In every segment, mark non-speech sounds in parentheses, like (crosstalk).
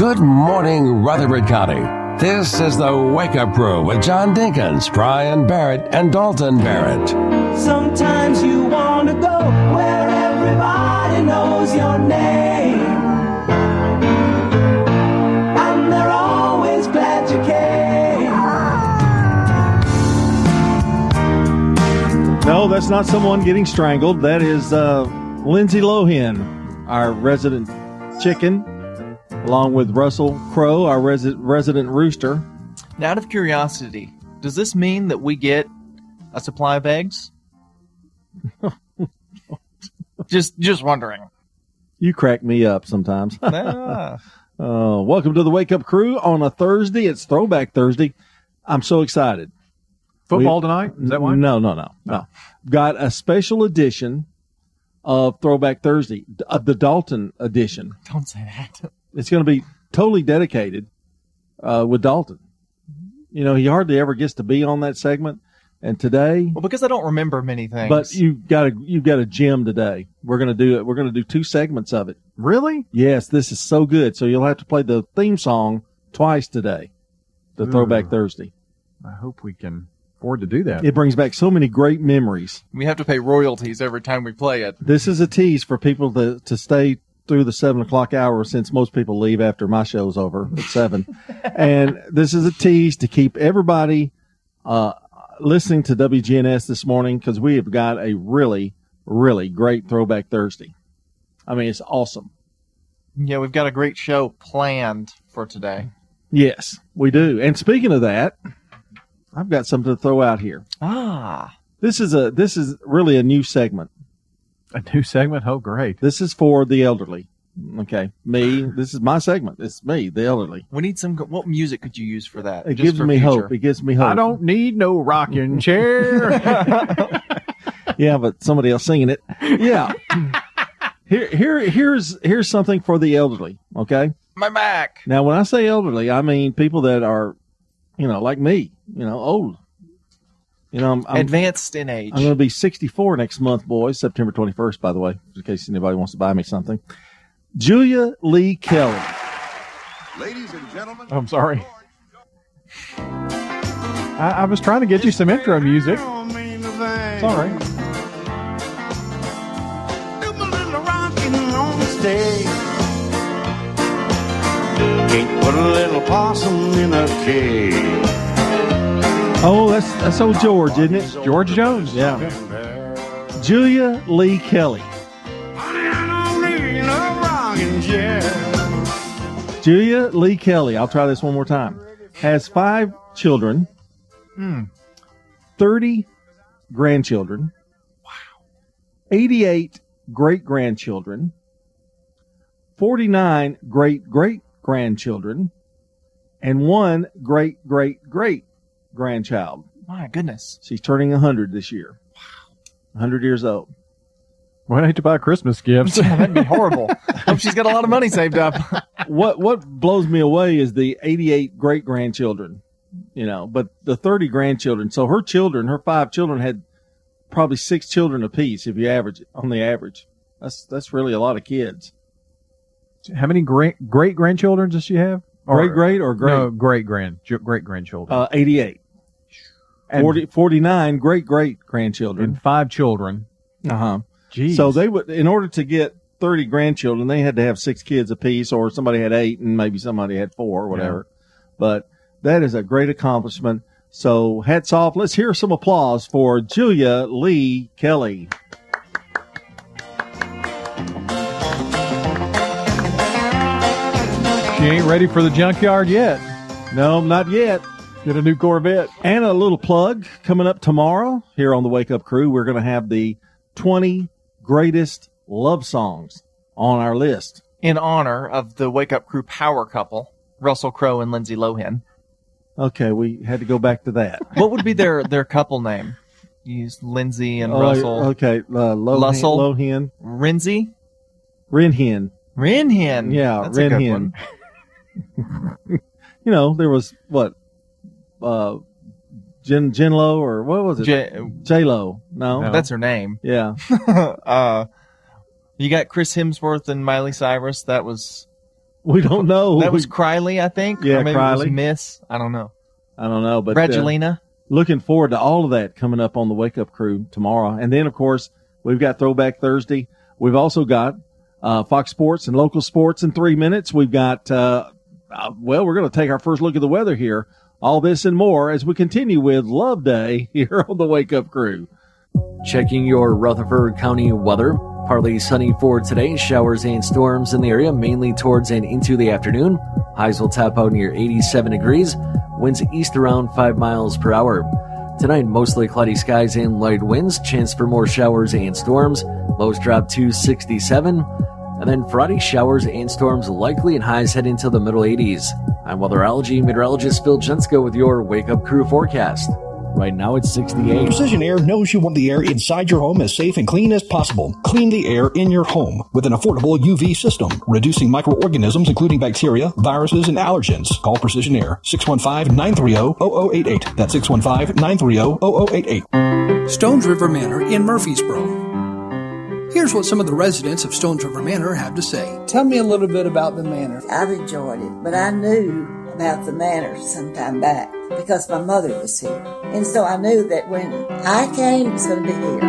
Good morning, Rutherford County. This is the Wake Up Crew with John Dinkins, Brian Barrett, and Dalton Barrett. Sometimes you want to go where everybody knows your name. And they're always glad you came. No, that's not someone getting strangled. That is uh, Lindsay Lohan, our resident chicken, along with Russell Crowe, our resi- resident rooster. Now, out of curiosity, does this mean that we get a supply of eggs? (laughs) just, just wondering. You crack me up sometimes. (laughs) Ah. Uh, welcome to the Wake Up Crew on a Thursday. It's Throwback Thursday. I'm so excited. Football We- tonight? Is that why? No, no, no, no. Got a special edition of Throwback Thursday, d- uh, the Dalton edition. Don't say that. It's going to be totally dedicated uh, with Dalton. You know, he hardly ever gets to be on that segment, and today, Well, because I don't remember many things. but you got a you got a gem today. We're going to do it. We're going to do two segments of it. Really? Yes, this is so good. So you'll have to play the theme song twice today. The Throwback Thursday. I hope we can afford to do that. It brings back so many great memories. we have to pay royalties every time we play it. This is a tease for people to, to stay through the seven o'clock hour since most people leave after my show's over at seven. (laughs) and this is a tease to keep everybody uh, listening to WGNS this morning because we have got a really, really great Throwback Thursday. I mean, it's awesome. Yeah, we've got a great show planned for today. Yes, we do. And speaking of that, I've got something to throw out here. Ah, This is a this is really a new segment. A new segment? Oh, great. This is for the elderly. Okay, me. This is my segment. It's me, the elderly. we need some. What music could you use for that? It Just gives for me future. hope. It gives me hope. I don't need no rocking (laughs) chair. (laughs) Yeah, but somebody else singing it. Yeah. here, here, here's here's something for the elderly. Okay. My back. Now, when I say elderly, I mean people that are, you know, like me. You know, old. You know, I'm, I'm, Advanced in age. I'm going to be 64 next month, boys. September 21st, by the way, in case anybody wants to buy me something. Julia Lee Kelly. Ladies and gentlemen, I'm sorry. I, I was trying to get you some intro music. Sorry. Can't put a little possum in a cage. Oh, that's that's old George, isn't it? George Jones. Yeah. Julia Lee Kelly. I don't need no rocking chair. Julia Lee Kelly, I'll try this one more time, has five children, hmm. 30 grandchildren, wow, 88 great grandchildren, 49 great great grandchildren, and one great great great grandchild. My goodness. She's turning 100 this year. Wow. 100 years old. Well, I hate to buy Christmas gifts. (laughs) yeah, That'd be horrible. Hope she's got a lot of money saved up. (laughs) what what blows me away is the 88 great grandchildren, you know, but the 30 grandchildren. So her children, her five children had probably six children apiece if you average it on the average. That's that's really a lot of kids. How many great great grandchildren does she have? Great great or great? No, great grand great grandchildren. Uh, 88. and, 40, 49 great great grandchildren. and five children. Uh huh. Jeez. So they would, in order to get 30 grandchildren, they had to have six kids apiece, or somebody had eight and maybe somebody had four or whatever. But that is a great accomplishment. So hats off. Let's hear some applause for Julia Lee Kelly. She ain't ready for the junkyard yet. No, not yet. Get a new Corvette. And a little plug coming up tomorrow here on the Wake Up Crew. We're going to have the 20 greatest love songs on our list. In honor of the Wake Up Crew power couple, Russell Crowe and Lindsay Lohan. Okay, we had to go back to that. (laughs) What would be their, their couple name? Use Lindsay and Oh, Russell. okay, uh, Lohan, Lussell? Lohan, Rinsey? Rinhen. Rinhin. Yeah, That's one. (laughs) you know, there was what, uh, Jin Jinlo or what was it? J- J Lo. No? No. That's her name. Yeah. (laughs) (laughs) uh, you got Chris Hemsworth and Miley Cyrus. That was We don't know. That was Criley, I think. Yeah, or maybe It was Miss. I don't know. I don't know, but uh, Brangelina. looking forward to all of that coming up on the Wake Up Crew tomorrow. And then, of course, we've got Throwback Thursday. We've also got uh, Fox Sports and local sports in three minutes. We've got, uh, uh, well, we're going to take our first look at the weather here. All this and more as we continue with Love Day (laughs) here on the Wake Up Crew. Checking your Rutherford County weather. Partly sunny for today. Showers and storms in the area, mainly towards and into the afternoon. Highs will top out near 87 degrees. Winds east around 5 miles per hour. Tonight, mostly cloudy skies and light winds. Chance for more showers and storms. Lows drop to 67. And then Friday, showers and storms likely and highs head into the middle 80s. I'm weatherology meteorologist Phil Jensko with your Wake Up Crew forecast. Right now it's 68. Precision Air knows you want the air inside your home as safe and clean as possible. Clean the air in your home with an affordable UV system, reducing microorganisms including bacteria, viruses, and allergens. Call Precision Air 615-930-0088. That's 615-930-0088. Stones River Manor in Murfreesboro. Here's what some of the residents of Stones River Manor have to say. Tell me a little bit about the manor. I've enjoyed it, but I knew about the manor some time back because my mother was here. And so I knew that when I came, it was going to be here.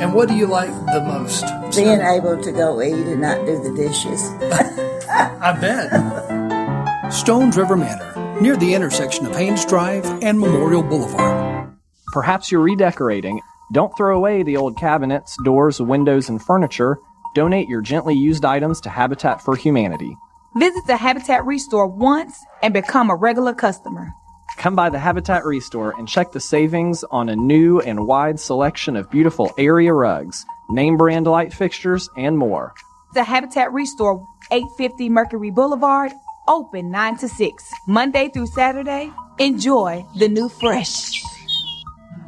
And what do you like the most? Being able to go eat and not do the dishes. (laughs) I bet. Stones River Manor, near the intersection of Haynes Drive and Memorial Boulevard. Perhaps you're redecorating. Don't throw away the old cabinets, doors, windows, and furniture. Donate your gently used items to Habitat for Humanity. Visit the Habitat Restore once and become a regular customer. Come by the Habitat Restore and check the savings on a new and wide selection of beautiful area rugs, name brand light fixtures, and more. The Habitat Restore, 850 Mercury Boulevard, open 9 to 6, Monday through Saturday. Enjoy the new fresh.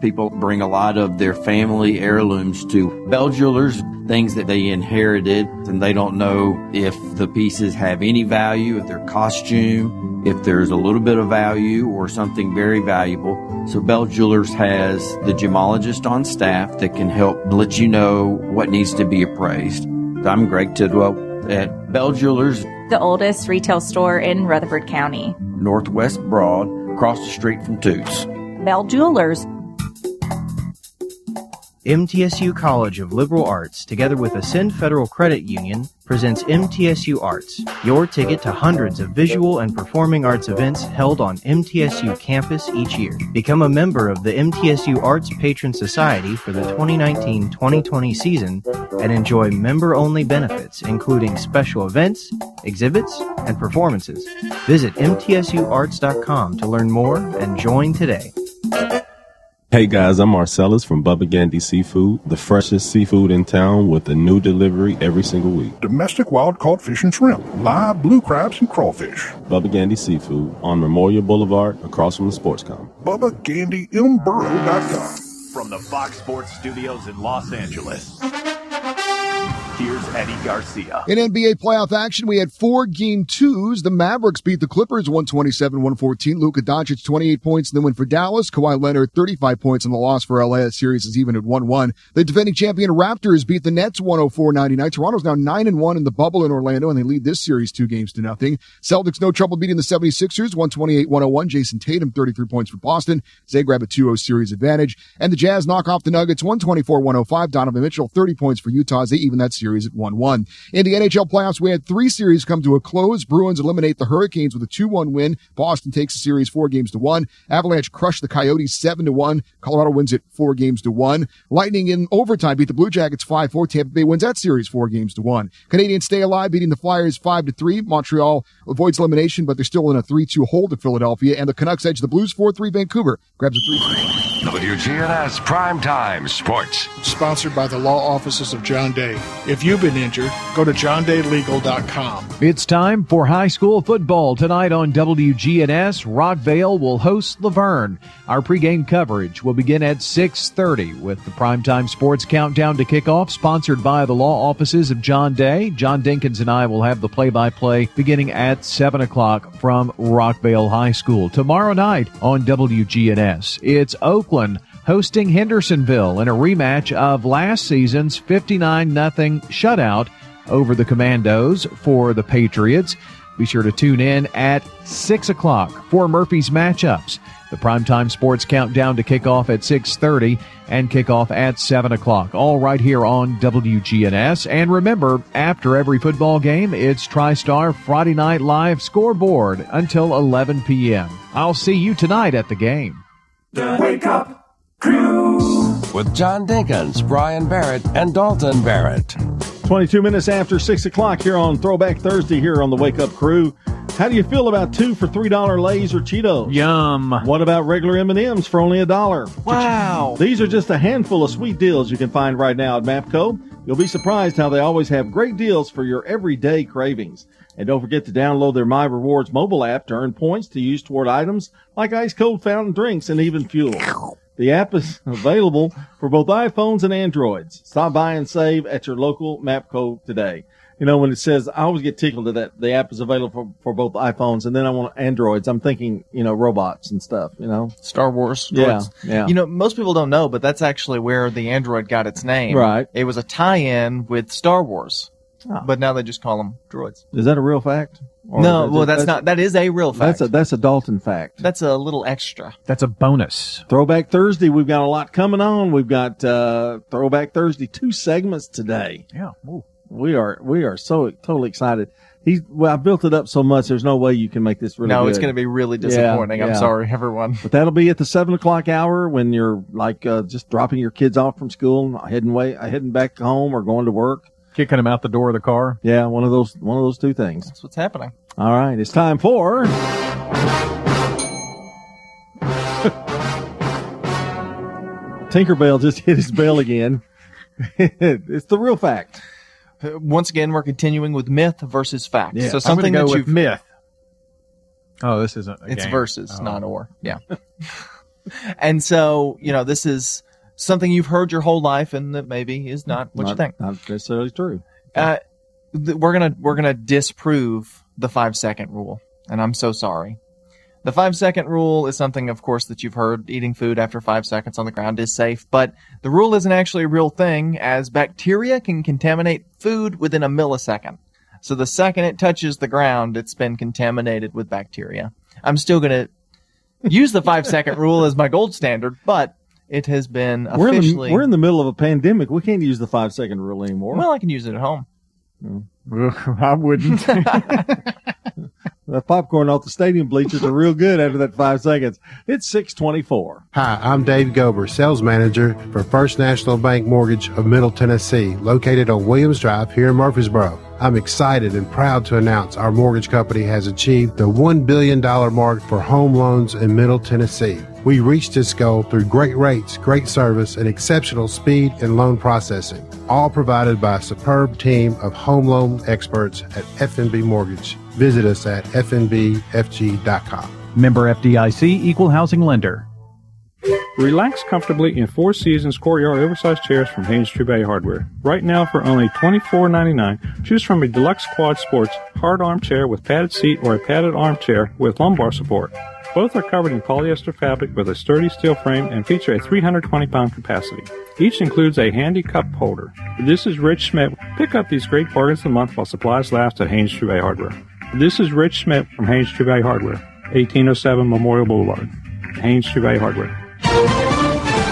People bring a lot of their family heirlooms to Bell Jewelers, things that they inherited, and they don't know if the pieces have any value, if they're costume, if there's a little bit of value or something very valuable. So Bell Jewelers has the gemologist on staff that can help let you know what needs to be appraised. I'm Greg Tidwell at Bell Jewelers, the oldest retail store in Rutherford County. Northwest Broad, across the street from Toots. Bell Jewelers, MTSU College of Liberal Arts, together with Ascend Federal Credit Union, presents MTSU Arts, your ticket to hundreds of visual and performing arts events held on MTSU campus each year. Become a member of the MTSU Arts Patron Society for the 2019-2020 season and enjoy member-only benefits, including special events, exhibits, and performances. Visit MTSUArts.com to learn more and join today. Hey guys, I'm Marcellus from Bubba Gandy Seafood, the freshest seafood in town with a new delivery every single week. Domestic wild caught fish and shrimp, live blue crabs and crawfish. Bubba Gandy Seafood on Memorial Boulevard across from the sports com. BubbaGandyMburrow.com. From the Fox Sports Studios in Los Angeles. Here's Eddie Garcia. In NBA playoff action, we had four game twos. The Mavericks beat the Clippers 127-114. Luka Doncic 28 points in the win for Dallas. Kawhi Leonard 35 points in the loss for LA. That series is even at 1-1. The defending champion Raptors beat the Nets 104-99. Toronto's now 9 and 1 in the bubble in Orlando and they lead this series two games to nothing. Celtics no trouble beating the 76ers 128-101. Jayson Tatum 33 points for Boston. Zagreb a 2-0 series advantage. And the Jazz knock off the Nuggets 124-105. Donovan Mitchell 30 points for Utah. They even that series at 1-1. In the NHL playoffs, we had three series come to a close. Bruins eliminate the Hurricanes with a 2-1 win. Boston takes the series four games to one. Avalanche crush the Coyotes 7-1. Colorado wins it four games to one. Lightning in overtime beat the Blue Jackets 5-4. Tampa Bay wins that series four games to one. Canadiens stay alive, beating the Flyers 5-3. Montreal avoids elimination, but they're still in a 3-2 hold at Philadelphia. And the Canucks edge the Blues 4-3. Vancouver grabs a 3 WGNS Primetime Sports. Sponsored by the law offices of John Day. If you've been injured, go to johndaylegal.com. It's time for high school football tonight on WGNS. Rockvale will host LaVergne. Our pregame coverage will begin at 6:30 with the primetime sports countdown to kickoff, sponsored by the law offices of John Day. John Dinkins and I will have the play-by-play beginning at 7 o'clock from Rockvale High School tomorrow night on WGNS. It's Oakland hosting Hendersonville in a rematch of last season's 59 0 shutout over the Commandos for the Patriots. Be sure to tune in at 6 o'clock for Murphy's matchups. The primetime sports countdown to kickoff at 6.30 and kickoff at 7 o'clock. All right here on WGNS. And remember, after every football game, it's TriStar Friday Night Live scoreboard until 11 p.m. I'll see you tonight at the game. Wake Up Crew with John Dinkins, Brian Barrett, and Dalton Barrett. 22 minutes after 6 o'clock here on Throwback Thursday here on the Wake Up Crew. How do you feel about two for $3 Lays or Cheetos? Yum. What about regular M&Ms for only a dollar? Wow. These are just a handful of sweet deals you can find right now at Mapco. You'll be surprised how they always have great deals for your everyday cravings. And don't forget to download their My Rewards mobile app to earn points to use toward items like ice cold fountain drinks and even fuel. The app is available for both iPhones and Androids. Stop by and save at your local Mapco today. You know, when it says, I always get tickled to that the app is available for, for both iPhones and then I want Androids. I'm thinking, you know, robots and stuff, you know? Star Wars. Yeah, droids. yeah. You know, most people don't know, but that's actually where the Android got its name. Right. It was a tie-in with Star Wars. Ah. But now they just call them droids. Is that a real fact? Or no, well, it- that's, not. That is a real fact. That's a, that's a Dalton fact. That's a little extra. That's a bonus. Throwback Thursday, we've got a lot coming on. We've got uh, Throwback Thursday two segments today. Yeah. Ooh. We are we are so totally excited. He's well, I built it up so much. There's no way you can make this really. no, it's going to be really Yeah, disappointing. I'm yeah. sorry, everyone. But that'll be at the seven o'clock hour when you're like uh, just dropping your kids off from school, heading way, heading back home or going to work. Kicking him out the door of the car. Yeah, one of those one of those two things. That's what's happening. All right, it's time for. (laughs) Tinkerbell just hit his bell again. (laughs) it's the real fact. Uh, Once again, we're continuing with myth versus fact. Yeah, so I'm something go that with you've myth. Oh, this isn't. A it's game. versus, Oh. not or. Yeah. (laughs) and so, you know, this is something you've heard your whole life and that maybe is not what you think. Not necessarily true. Uh, th- we're gonna we're gonna disprove the five second rule, and I'm so sorry. The five second rule is something, of course, that you've heard. Eating food after five seconds on the ground is safe, but the rule isn't actually a real thing, as bacteria can contaminate food within a millisecond. So the second it touches the ground, it's been contaminated with bacteria. I'm still gonna use the five second rule as my gold standard, but it has been We're in, the, officially. we're in the middle of a pandemic. We can't use the five second rule anymore. well, I can use it at home. (laughs) I wouldn't. (laughs) The popcorn off the stadium bleachers are real good after that five seconds. It's six twenty four. Hi, I'm Dave Gober, sales manager for First National Bank Mortgage of Middle Tennessee, located on Williams Drive here in Murfreesboro. I'm excited and proud to announce our mortgage company has achieved the $1 billion mark for home loans in Middle Tennessee. We reached this goal through great rates, great service, and exceptional speed and loan processing, all provided by a superb team of home loan experts at FNB Mortgage. Visit us at fnbfg.com. Member FDIC Equal Housing Lender. Relax comfortably in Four Seasons Courtyard oversized chairs from Haynes True Value Hardware. Right now, for only $24.99, choose from a deluxe quad sports hard armchair with padded seat or a padded armchair with lumbar support. Both are covered in polyester fabric with a sturdy steel frame and feature a 320 pound capacity. Each includes a handy cup holder. This is Rich Schmidt. Pick up these great bargains of the month while supplies last at Haynes True Value Hardware. This is Rich Schmidt from Haynes True Value Hardware, 1807 Memorial Boulevard. Haynes True Value Hardware.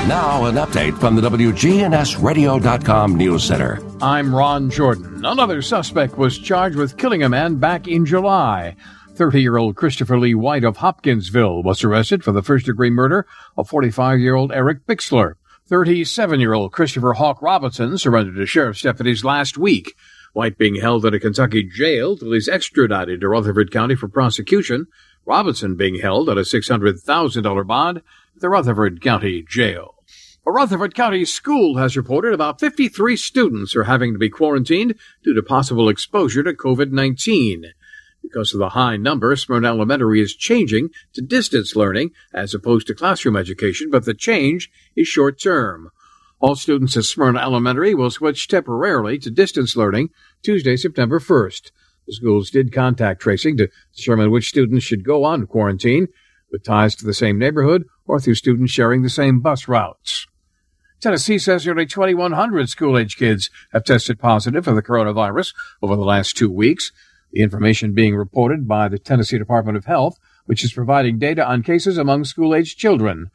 Now, an update from the WGNSradio.com News Center. I'm Ron Jordan. Another suspect was charged with killing a man back in July. 30 year old Christopher Lee White of Hopkinsville was arrested for the first degree murder of 45 year old Eric Bixler. 37 year old Christopher Hawk Robinson surrendered to sheriff's deputies last week. White being held at a Kentucky jail till he's extradited to Rutherford County for prosecution. Robinson being held at a $600,000 bond at the Rutherford County Jail. A Rutherford County school has reported about 53 students are having to be quarantined due to possible exposure to COVID-19. Because of the high number, Smyrna Elementary is changing to distance learning as opposed to classroom education, but the change is short term. All students at Smyrna Elementary will switch temporarily to distance learning Tuesday, September 1st. The schools did contact tracing to determine which students should go on quarantine with ties to the same neighborhood or through students sharing the same bus routes. Tennessee says nearly 2,100 school age kids have tested positive for the coronavirus over the last two weeks. The information being reported by the Tennessee Department of Health, which is providing data on cases among school aged children.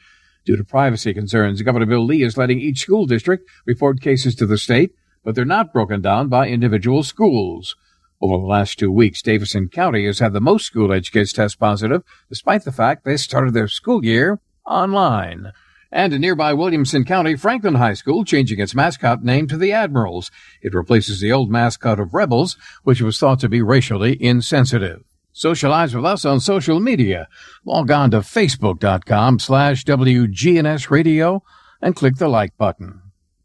Due to privacy concerns, Governor Bill Lee is letting each school district report cases to the state, but they're not broken down by individual schools. Over the last two weeks, Davidson County has had the most school age kids test positive, despite the fact they started their school year online. And in nearby Williamson County, Franklin High School changing its mascot name to the Admirals. It replaces the old mascot of Rebels, which was thought to be racially insensitive. Socialize with us on social media. Log on to facebook.com slash WGNS radio and click the like button.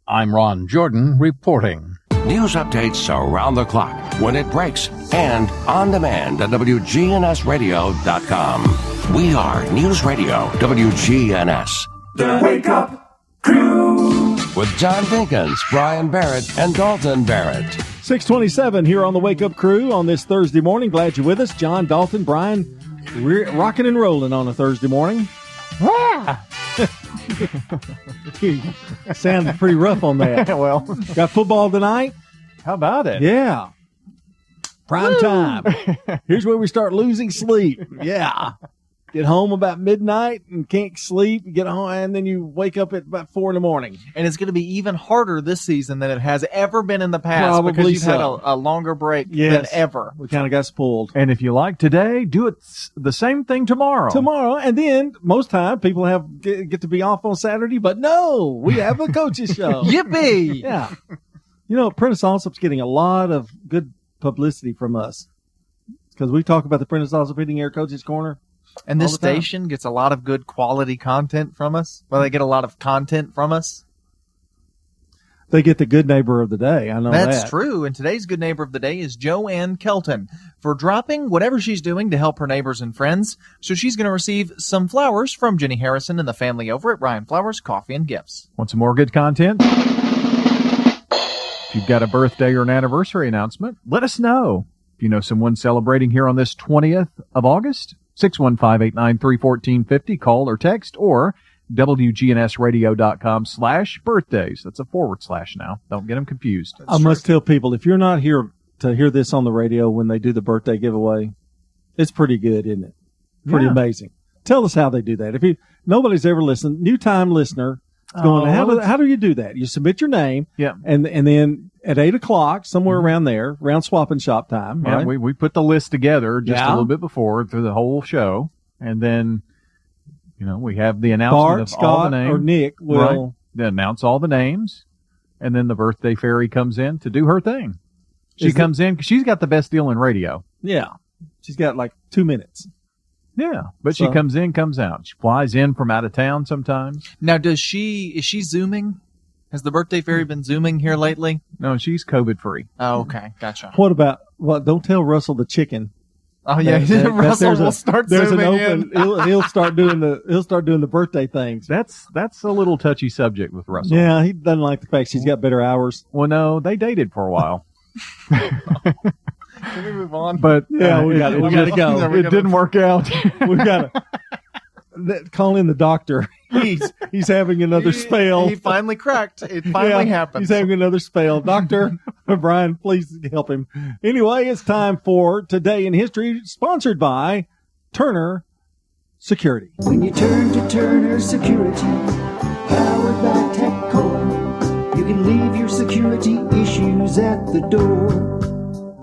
I'm Ron Jordan reporting. News updates around the clock, when it breaks, and on demand at WGNSradio.com. We are News Radio WGNS. The Wake Up Crew. With John Dinkins, Brian Barrett, and Dalton Barrett. 627 here on the Wake Up Crew on this Thursday morning. Glad you're with us. John, Dalton, Brian, we're rocking and rolling on a Thursday morning. Yeah, (laughs) sounded pretty rough on that. (laughs) well, got football tonight. How about it? Yeah. Prime time. (laughs) Here's where we start losing sleep. Yeah. Get home about midnight and can't sleep. Get home and then you wake up at about four in the morning. And it's going to be even harder this season than it has ever been in the past Probably because you've had a, a longer break Yes. than ever. We kind of got spoiled. And if you like today, do it the same thing tomorrow. Tomorrow, and then most time people have get, get to be off on Saturday, but no, we have a coaches (laughs) show. Yippee! Yeah, you know, Prentice Allsup's getting a lot of good publicity from us because we talk about the Prentice Allsup Heating Air Coaches Corner. And this station gets a lot of good quality content from us. Well, they get a lot of content from us. They get the good neighbor of the day. I know That's that. true. And today's good neighbor of the day is Joanne Kelton for dropping whatever she's doing to help her neighbors and friends. So she's going to receive some flowers from Jenny Harrison and the family over at Ryan Flowers Coffee and Gifts. Want some more good content? If you've got a birthday or an anniversary announcement, let us know. If you know someone celebrating here on this 20th of August, 615-893-1450, call or text, or WGNSradio.com slash birthdays. That's a forward slash now. Don't get them confused. I must tell people if you're not here to hear this on the radio when they do the birthday giveaway, it's pretty good, isn't it? Pretty Yeah. amazing. Tell us how they do that. If you nobody's ever listened, new time listener, oh, going. Oh, how do how do you do that? You submit your name, Yeah. and and then at eight o'clock, somewhere mm-hmm. around there, around swap and shop time, Yeah, right? we, we put the list together just Yeah. a little bit before through the whole show. And then, you know, we have the announcement Bart, of all the Scott, names. or Nick will- Right. They announce all the names. And then the birthday fairy comes in to do her thing. She Is it- comes in 'cause she's got the best deal in radio. yeah, she's got like two minutes. Yeah. But she comes in, comes out. She flies in from out of town sometimes. Now, does she, is she zooming? Has the birthday fairy been zooming here lately? No, she's COVID free. Oh, okay. Gotcha. What about? Well, don't tell Russell the chicken. Oh, yeah. (laughs) Russell there's will a- start There's an zooming open. in. He'll, he'll start doing the. He'll start doing the birthday things. That's that's a little touchy subject with Russell. Yeah, he doesn't like the fact she's got better hours. Well, no, they dated for a while. (laughs) Can we move on? But Yeah, uh, we got it, we got to go. It didn't work out. (laughs) we got to call in the doctor. (laughs) He's he's having another spell. He finally cracked. It finally Yeah, happened. He's having another spell. Doctor (laughs) (laughs) Brian, please help him. Anyway, it's time for Today in History, sponsored by Turner Security. When you turn to Turner Security, powered by TechCore, you can leave your security issues at the door.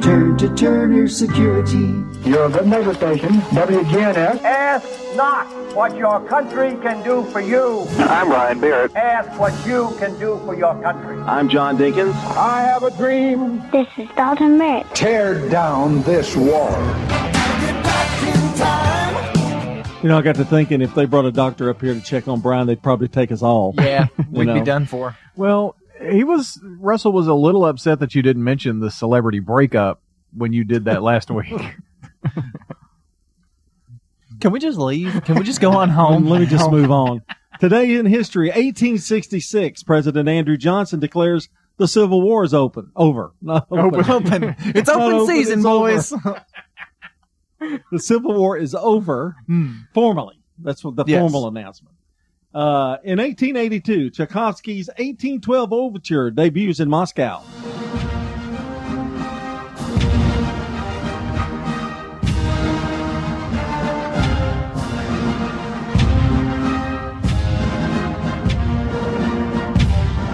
Turn to Turner Security. You're a good neighbor station, WGNS. Ask not what your country can do for you. I'm Brian Barrett. Ask what you can do for your country. I'm John Dinkins. I have a dream. This is Dalton Barrett. Tear down this wall. You know, I got to thinking if they brought a doctor up here to check on Brian, they'd probably take us all. Yeah, (laughs) we'd be done for. Well, he was Russell was a little upset that you didn't mention the celebrity breakup when you did that last week. (laughs) Can we just leave? Can we just go on (laughs) home? Let me just move on. Today in history, 1866, President Andrew Johnson declares the Civil War is open. Over. (laughs) Not open. Open. Open. It's Not open season, it's boys. the Civil War is over hmm. formally. That's what the Yes. formal announcement. Uh, in 1882, Tchaikovsky's 1812 Overture debuts in Moscow.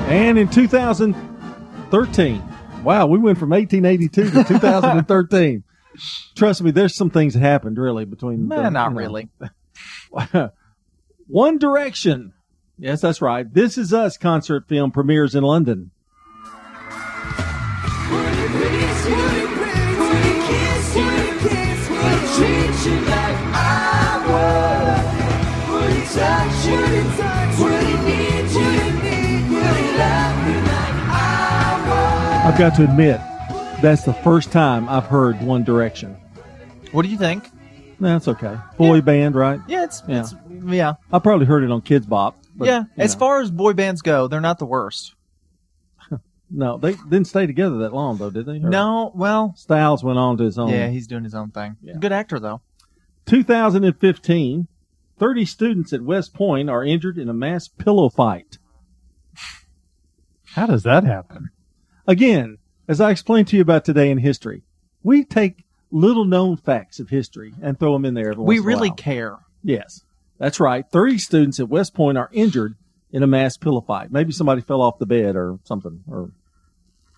And in 2013, wow, we went from 1882 to (laughs) 2013. Trust me, there's some things that happened really between. Nah, the- not really. (laughs) One Direction. Yes, that's right. This Is Us concert film premieres in London. I've got to admit, that's the first time I've heard One Direction. What do you think? That's okay. Boy band, right? Yeah, it's, Yeah. it's yeah. I probably heard it on Kidz Bop. but, yeah, as know. far as boy bands go, they're not the worst. (laughs) No, they didn't stay together that long, though, did they? Or- No, well, Styles went on to his own. yeah, he's doing his own thing. Good actor though. 2015, 30 students at West Point are injured in a mass pillow fight. How does that happen? Again, as I explained to you about today in history, we take little known facts of history and throw them in there. Every We once in a really while. care. Yes, that's right. 30 students at West Point are injured in a mass pillow fight. Maybe somebody fell off the bed or something. Or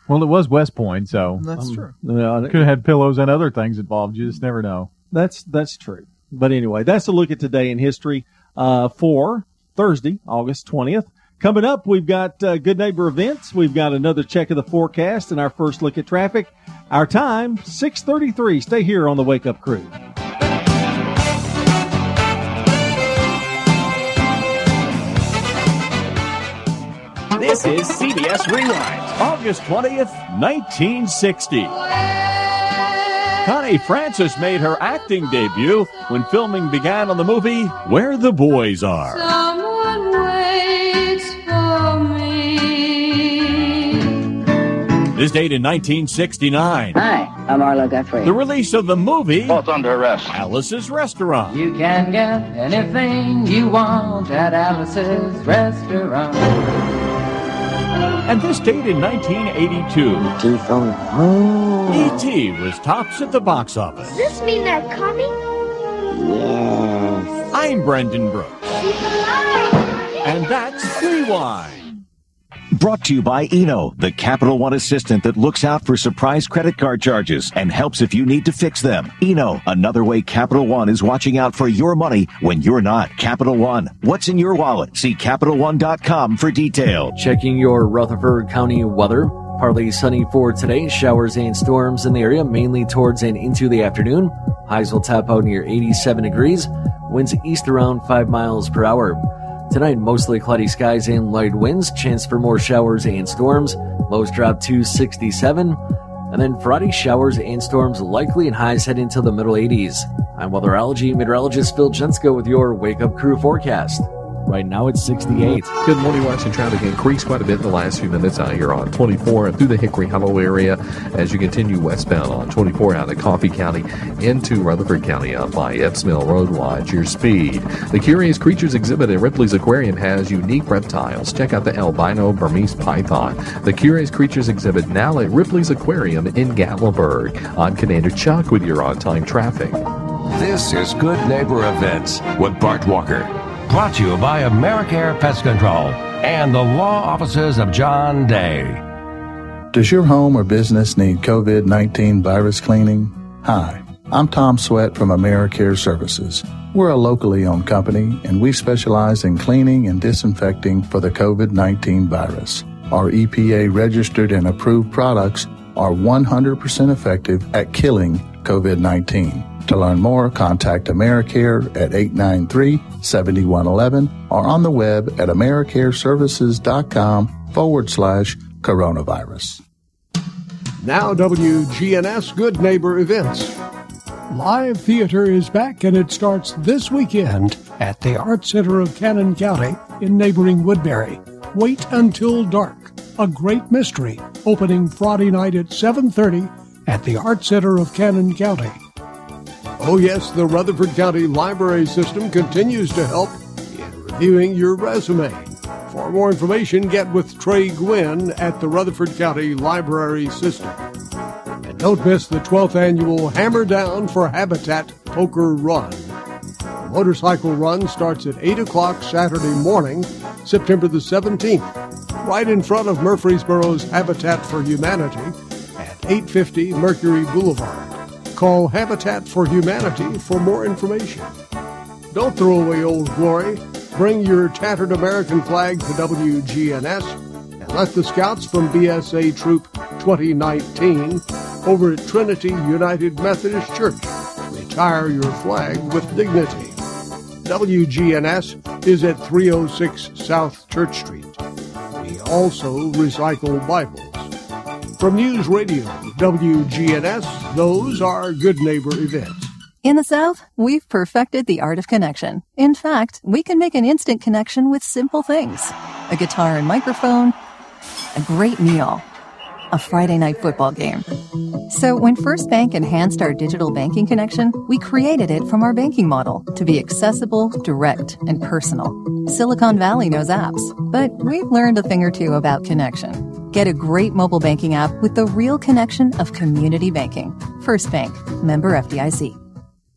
Well, it was West Point, so That's um, true. yeah, could have had pillows and other things involved. You just never know. That's that's true. But anyway, that's a look at today in history uh, for Thursday, August twentieth. Coming up, we've got uh, good neighbor events. We've got another check of the forecast and our first look at traffic. Our time six thirty three. Stay here on the Wake Up Crew. This is CBS Rewind, August 20th, 1960. Connie Francis made her acting debut when filming began on the movie Where the Boys Are. This date in 1969. Hi, I'm Arlo Guthrie. The release of the movie Both under arrest. Alice's Restaurant. You can get anything you want at Alice's restaurant. And this date in 1982. E.T. from home. E.T. was tops at the box office. Does this mean they're coming? Yes. I'm Brendan Brooks. And that's Rewind. Brought to you by Eno, the Capital One assistant that looks out for surprise credit card charges and helps if you need to fix them. Eno, another way Capital One is watching out for your money when you're not. Capital One, what's in your wallet? See CapitalOne.com for details. Checking your Rutherford County weather. Partly sunny for today. Showers and storms in the area, mainly towards and into the afternoon. Highs will top out near 87 degrees. Winds east around 5 miles per hour. Tonight, mostly cloudy skies and light winds. Chance for more showers and storms. Lows drop to 67. And then Friday, showers and storms likely and highs head into the middle 80s. I'm weatherology meteorologist Phil Jensko with your Wake Up Crew forecast. Right now it's 68. Good morning. Watching traffic increase quite a bit in the last few minutes out here on 24 and through the Hickory Hollow area as you continue westbound on 24 out of Coffee County into Rutherford County up by Epps Mill Road. Watch your speed. The Curious Creatures exhibit at Ripley's Aquarium has unique reptiles. Check out the albino Burmese python. The Curious Creatures exhibit now at Ripley's Aquarium in Gatlinburg. I'm Commander Chuck with your on-time traffic. This is Good Neighbor Events with Bart Walker. Brought to you by Americare Pest Control and the law offices of John Day. Does your home or business need COVID 19 virus cleaning? Hi, I'm Tom Sweat from AmeriCare Services. We're a locally owned company and we specialize in cleaning and disinfecting for the COVID 19 virus. Our EPA registered and approved products are 100% effective at killing COVID 19. To learn more, contact AmeriCare at 893-7111 or on the web at americareservices.com forward slash coronavirus. Now WGNS Good Neighbor Events. Live theater is back and it starts this weekend at the Art Center of Cannon County in neighboring Woodbury. Wait until dark. A great mystery opening Friday night at 7:30 at the Art Center of Cannon County. Oh yes, the Rutherford County Library System continues to help in reviewing your resume. For more information, get with Trey Gwynn at the Rutherford County Library System. And don't miss the 12th annual Hammer Down for Habitat Poker Run. The motorcycle run starts at 8 o'clock Saturday morning, September the 17th, right in front of Murfreesboro's Habitat for Humanity 850 Mercury Boulevard. Call Habitat for Humanity for more information. Don't throw away old glory. Bring your tattered American flag to WGNS and let the scouts from BSA Troop 2019 over at Trinity United Methodist Church retire your flag with dignity. WGNS is at 306 South Church Street. We also recycle Bibles. From News Radio WGNS, those are Good Neighbor events. In the South, we've perfected the art of connection. In fact, we can make an instant connection with simple things a guitar and microphone, a great meal, a Friday night football game. So when First Bank enhanced our digital banking connection, we created it from our banking model to be accessible, direct, and personal. Silicon Valley knows apps, but we've learned a thing or two about connection. Get a great mobile banking app with the real connection of community banking. First Bank, member FDIC.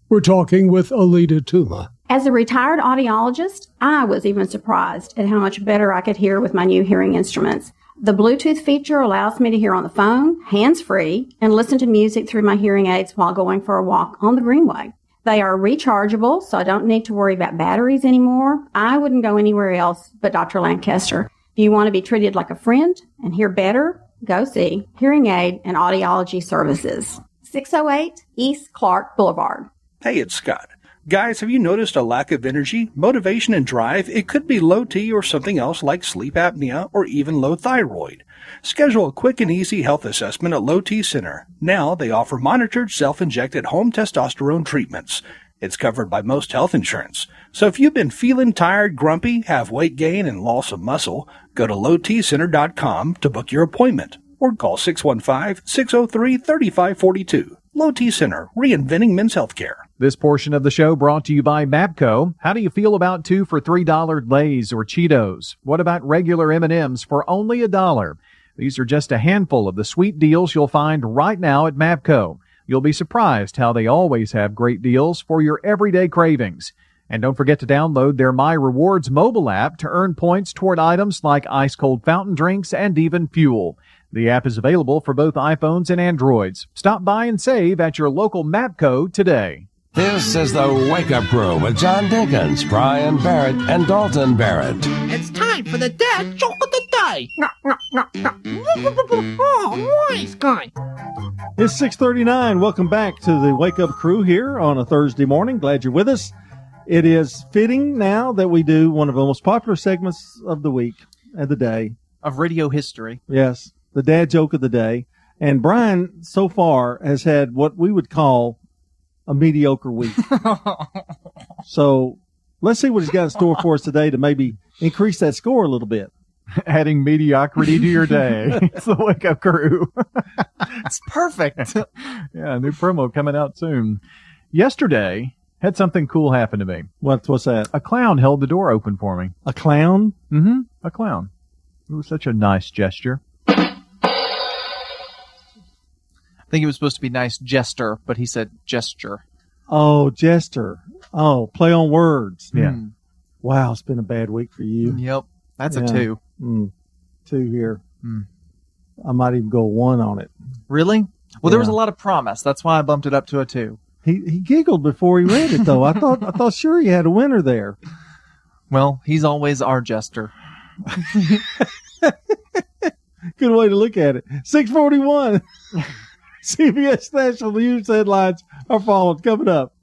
We're talking with Alita Tuma. As a retired audiologist, I was even surprised at how much better I could hear with my new hearing instruments. The Bluetooth feature allows me to hear on the phone, hands free, and listen to music through my hearing aids while going for a walk on the Greenway. They are rechargeable, so I don't need to worry about batteries anymore. I wouldn't go anywhere else but Dr. Lancaster. If you want to be treated like a friend and hear better, go see Hearing Aid and Audiology Services. 608 East Clark Boulevard. Hey, it's Scott. Guys, have you noticed a lack of energy, motivation, and drive? It could be low T or something else like sleep apnea or even low thyroid. Schedule a quick and easy health assessment at Low T Center. Now they offer monitored self-injected home testosterone treatments. It's covered by most health insurance. So if you've been feeling tired, grumpy, have weight gain, and loss of muscle, go to lowtcenter.com to book your appointment or call 615-603-3542. Low T Center, reinventing men's healthcare. This portion of the show brought to you by Mapco. How do you feel about two for three dollar Lay's or Cheetos? What about regular M&Ms for only a dollar? These are just a handful of the sweet deals you'll find right now at Mapco. You'll be surprised how they always have great deals for your everyday cravings. And don't forget to download their My Rewards mobile app to earn points toward items like ice cold fountain drinks and even fuel. The app is available for both iPhones and Androids. Stop by and save at your local Mapco today. This is the Wake Up Crew with John Dinkins, Brian Barrett, and Dalton Barrett. It's time for the dad joke of the day. No, no, no, no. Oh, nice guy. It's 639. Welcome back to the Wake Up Crew here on a Thursday morning. Glad you're with us. It is fitting now that we do one of the most popular segments of the week and the day. Of radio history. Yes, the dad joke of the day. And Brian, so far, has had what we would call a mediocre week. (laughs) so let's see what he's got in store for us today to maybe increase that score a little bit. (laughs) Adding mediocrity to your day. (laughs) it's the Wake Up Crew. it's perfect. yeah, new promo coming out soon. Yesterday, had something cool happen to me. What, what's that? A clown held the door open for me. A clown? Mm-hmm. A clown. It was such a nice gesture. I think it was supposed to be nice jester, but he said gesture. Oh, jester. Oh, play on words. Yeah. Mm. Wow, it's been a bad week for you. Yep. That's Yeah. a two. Mm. Two here. Mm. I might even go one on it. Really? Well, there was a lot of promise. That's why I bumped it up to a two. He he giggled before he read it though. I thought I thought sure he had a winner there. Well, he's always our jester. (laughs) Good way to look at it. Six forty one. CBS (laughs) National News headlines are following coming up.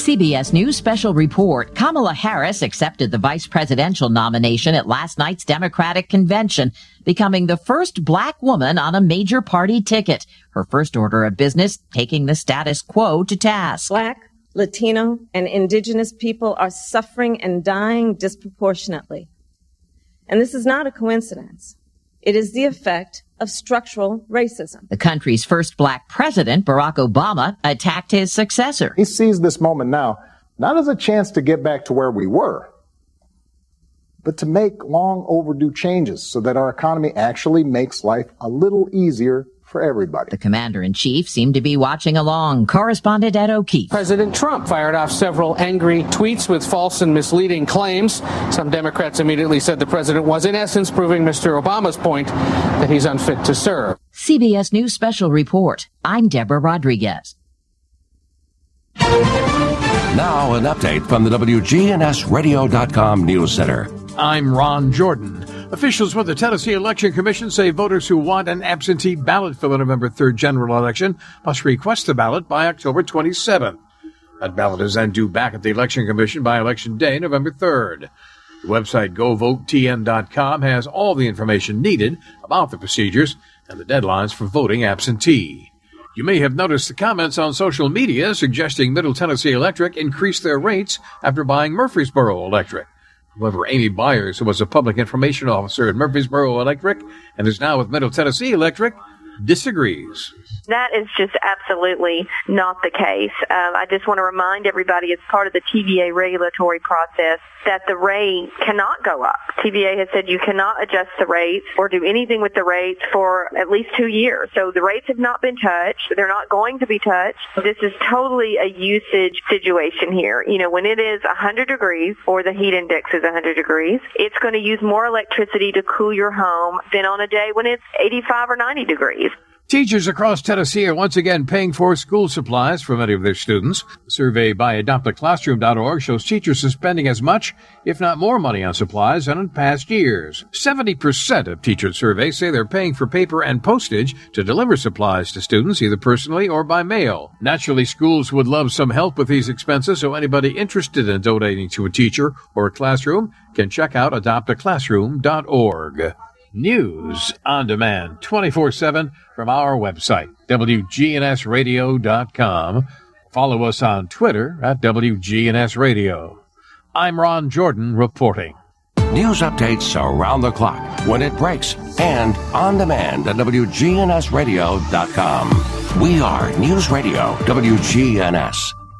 CBS News special report. Kamala Harris accepted the vice presidential nomination at last night's Democratic convention, becoming the first black woman on a major party ticket. Her first order of business, taking the status quo to task. Black, Latino, and indigenous people are suffering and dying disproportionately. And this is not a coincidence. It is the effect of structural racism. The country's first black president, Barack Obama, attacked his successor. He sees this moment now not as a chance to get back to where we were, but to make long overdue changes so that our economy actually makes life a little easier for everybody. The commander in chief seemed to be watching along. Correspondent Ed O'Keefe. President Trump fired off several angry tweets with false and misleading claims. Some Democrats immediately said the president was, in essence, proving Mr. Obama's point that he's unfit to serve. CBS News Special Report. I'm Deborah Rodriguez. Now, an update from the WGNSradio.com News Center. I'm Ron Jordan. Officials with the Tennessee Election Commission say voters who want an absentee ballot for the November 3rd general election must request the ballot by October 27th. That ballot is then due back at the Election Commission by Election Day, November 3rd. The website govotetn.com has all the information needed about the procedures and the deadlines for voting absentee. You may have noticed the comments on social media suggesting Middle Tennessee Electric increased their rates after buying Murfreesboro Electric. However, Amy Byers, who was a public information officer at Murfreesboro Electric and is now with Middle Tennessee Electric, disagrees. That is just absolutely not the case. Um, I just want to remind everybody as part of the TVA regulatory process that the rate cannot go up. TVA has said you cannot adjust the rates or do anything with the rates for at least two years. So the rates have not been touched. They're not going to be touched. This is totally a usage situation here. You know, when it is 100 degrees or the heat index is 100 degrees, it's going to use more electricity to cool your home than on a day when it's 85 or 90 degrees. Teachers across Tennessee are once again paying for school supplies for many of their students. A survey by adoptaclassroom.org shows teachers are spending as much, if not more money on supplies than in past years. 70% of teachers surveyed say they're paying for paper and postage to deliver supplies to students either personally or by mail. Naturally, schools would love some help with these expenses, so anybody interested in donating to a teacher or a classroom can check out adoptaclassroom.org. News on demand 24 7 from our website, WGNSradio.com. Follow us on Twitter at WGNSradio. I'm Ron Jordan reporting. News updates around the clock, when it breaks, and on demand at WGNSradio.com. We are News Radio WGNS.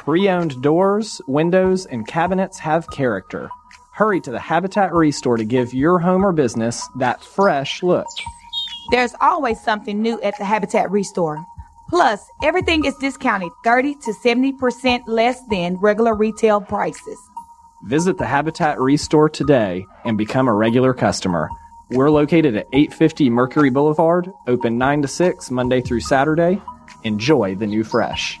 Pre-owned doors, windows, and cabinets have character. Hurry to the Habitat Restore to give your home or business that fresh look. There's always something new at the Habitat Restore. Plus, everything is discounted 30 to 70% less than regular retail prices. Visit the Habitat Restore today and become a regular customer. We're located at 850 Mercury Boulevard, open 9 to 6 Monday through Saturday. Enjoy the new fresh.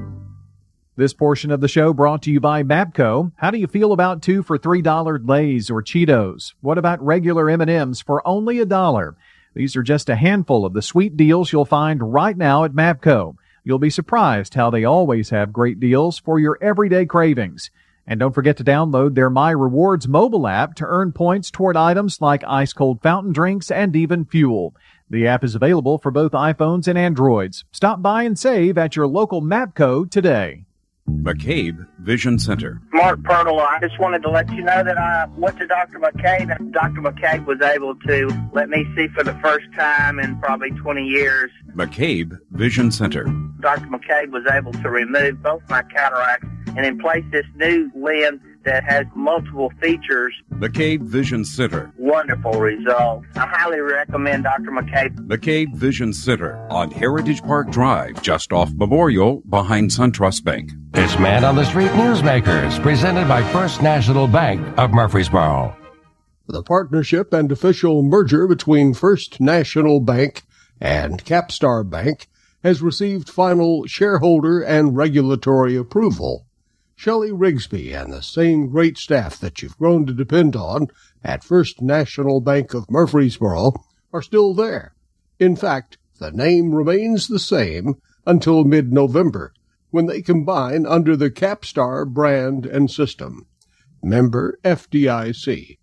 This portion of the show brought to you by Mapco. How do you feel about two for three dollar Lay's or Cheetos? What about regular M&Ms for only a dollar? These are just a handful of the sweet deals you'll find right now at Mapco. You'll be surprised how they always have great deals for your everyday cravings. And don't forget to download their My Rewards mobile app to earn points toward items like ice cold fountain drinks and even fuel. The app is available for both iPhones and Androids. Stop by and save at your local Mapco today. McCabe Vision Center. Mark Purtle, I just wanted to let you know that I went to Dr. McCabe and Dr. McCabe was able to let me see for the first time in probably 20 years. McCabe Vision Center. Dr. McCabe was able to remove both my cataracts and in place this new lens that has multiple features. McCabe Vision Center. Wonderful results. I highly recommend Dr. McCabe. McCabe Vision Center on Heritage Park Drive, just off Memorial, behind SunTrust Bank. It's Man on the Street Newsmakers, presented by First National Bank of Murfreesboro. The partnership and official merger between First National Bank and Capstar Bank has received final shareholder and regulatory approval. Shelley Rigsby and the same great staff that you've grown to depend on at First National Bank of Murfreesboro are still there. In fact, the name remains the same until mid-November when they combine under the Capstar brand and system. Member FDIC.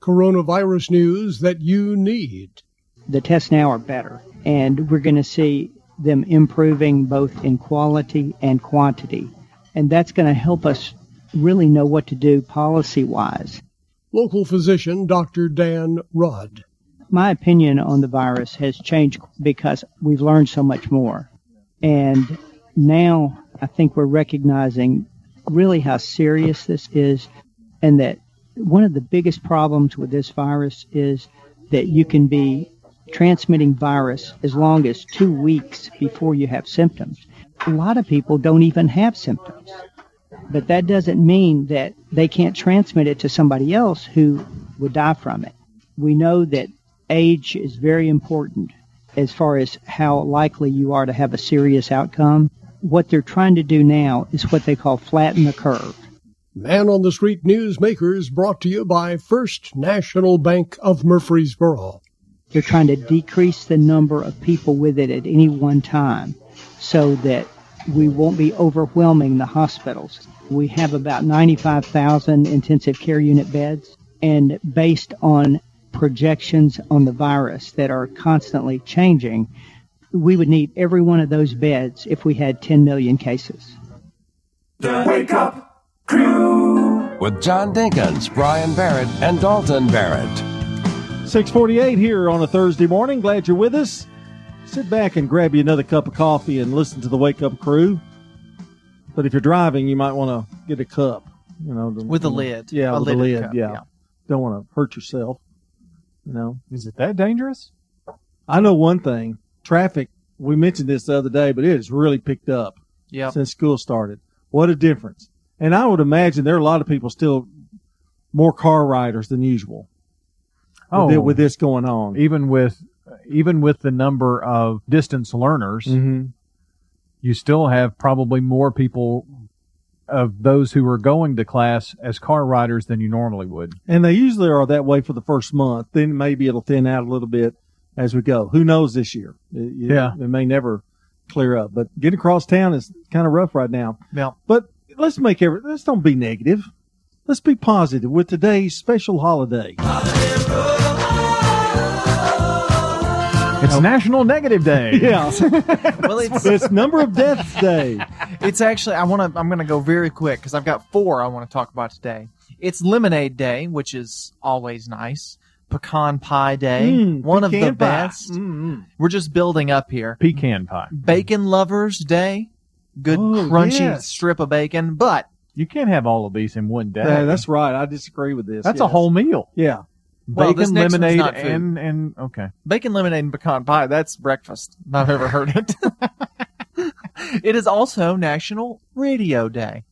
Coronavirus news that you need. The tests now are better, and we're going to see them improving both in quality and quantity. And that's going to help us really know what to do policy wise. Local physician Dr. Dan Rudd. My opinion on the virus has changed because we've learned so much more. And now I think we're recognizing really how serious this is and that one of the biggest problems with this virus is that you can be transmitting virus as long as two weeks before you have symptoms. A lot of people don't even have symptoms. But that doesn't mean that they can't transmit it to somebody else who would die from it. We know that age is very important as far as how likely you are to have a serious outcome. What they're trying to do now is what they call flatten the curve. Man on the Street Newsmakers brought to you by First National Bank of Murfreesboro. They're trying to decrease the number of people with it at any one time so that we won't be overwhelming the hospitals. We have about 95,000 intensive care unit beds, and based on projections on the virus that are constantly changing, we would need every one of those beds if we had 10 million cases. The Wake Up Crew with John Dinkins, Brian Barrett, and Dalton Barrett. 648 here on a Thursday morning. Glad you're with us. Sit back and grab you another cup of coffee and listen to the Wake Up Crew. But if you're driving, you might want to get a cup, you know, the, With a lid. Yeah, A with a lid. cup, yeah. yeah. don't want to hurt yourself. You know, is it that dangerous? I know one thing: traffic. We mentioned this the other day, but it has really picked up Yep. since school started. What a difference! And I would imagine there are a lot of people still more car riders than usual. Oh, with, it- oh. with this going on. even with even with the number of distance learners, Mhm. you still have probably more people of those who are going to class as car riders than you normally would. And they usually are that way for the first month. Then maybe it'll thin out a little bit as we go. Who knows this year? It, you- Yeah. It may never clear up. But getting across town is kind of rough right now. Yeah. But let's make every, let's don't be negative. Let's be positive with today's special holiday. (laughs) It's National Negative Day. (laughs) Yeah. (laughs) well, it's it's number of deaths day. It's actually I want to I'm going to go very quick because I've got four I want to talk about today. It's Lemonade Day, which is always nice. Pecan Pie Day, Mm, one of the pie. best. Mm-mm. We're just building up here. Pecan pie. Bacon Lovers Day, good Oh, crunchy yes. strip of bacon, but You can't have all of these in one day. Yeah, that's right. I disagree with this. That's a whole meal. Yeah. Well, this Bacon, next lemonade, not food. and and okay. bacon lemonade and pecan pie that's breakfast. I've ever heard it. (laughs) it is also National Radio Day.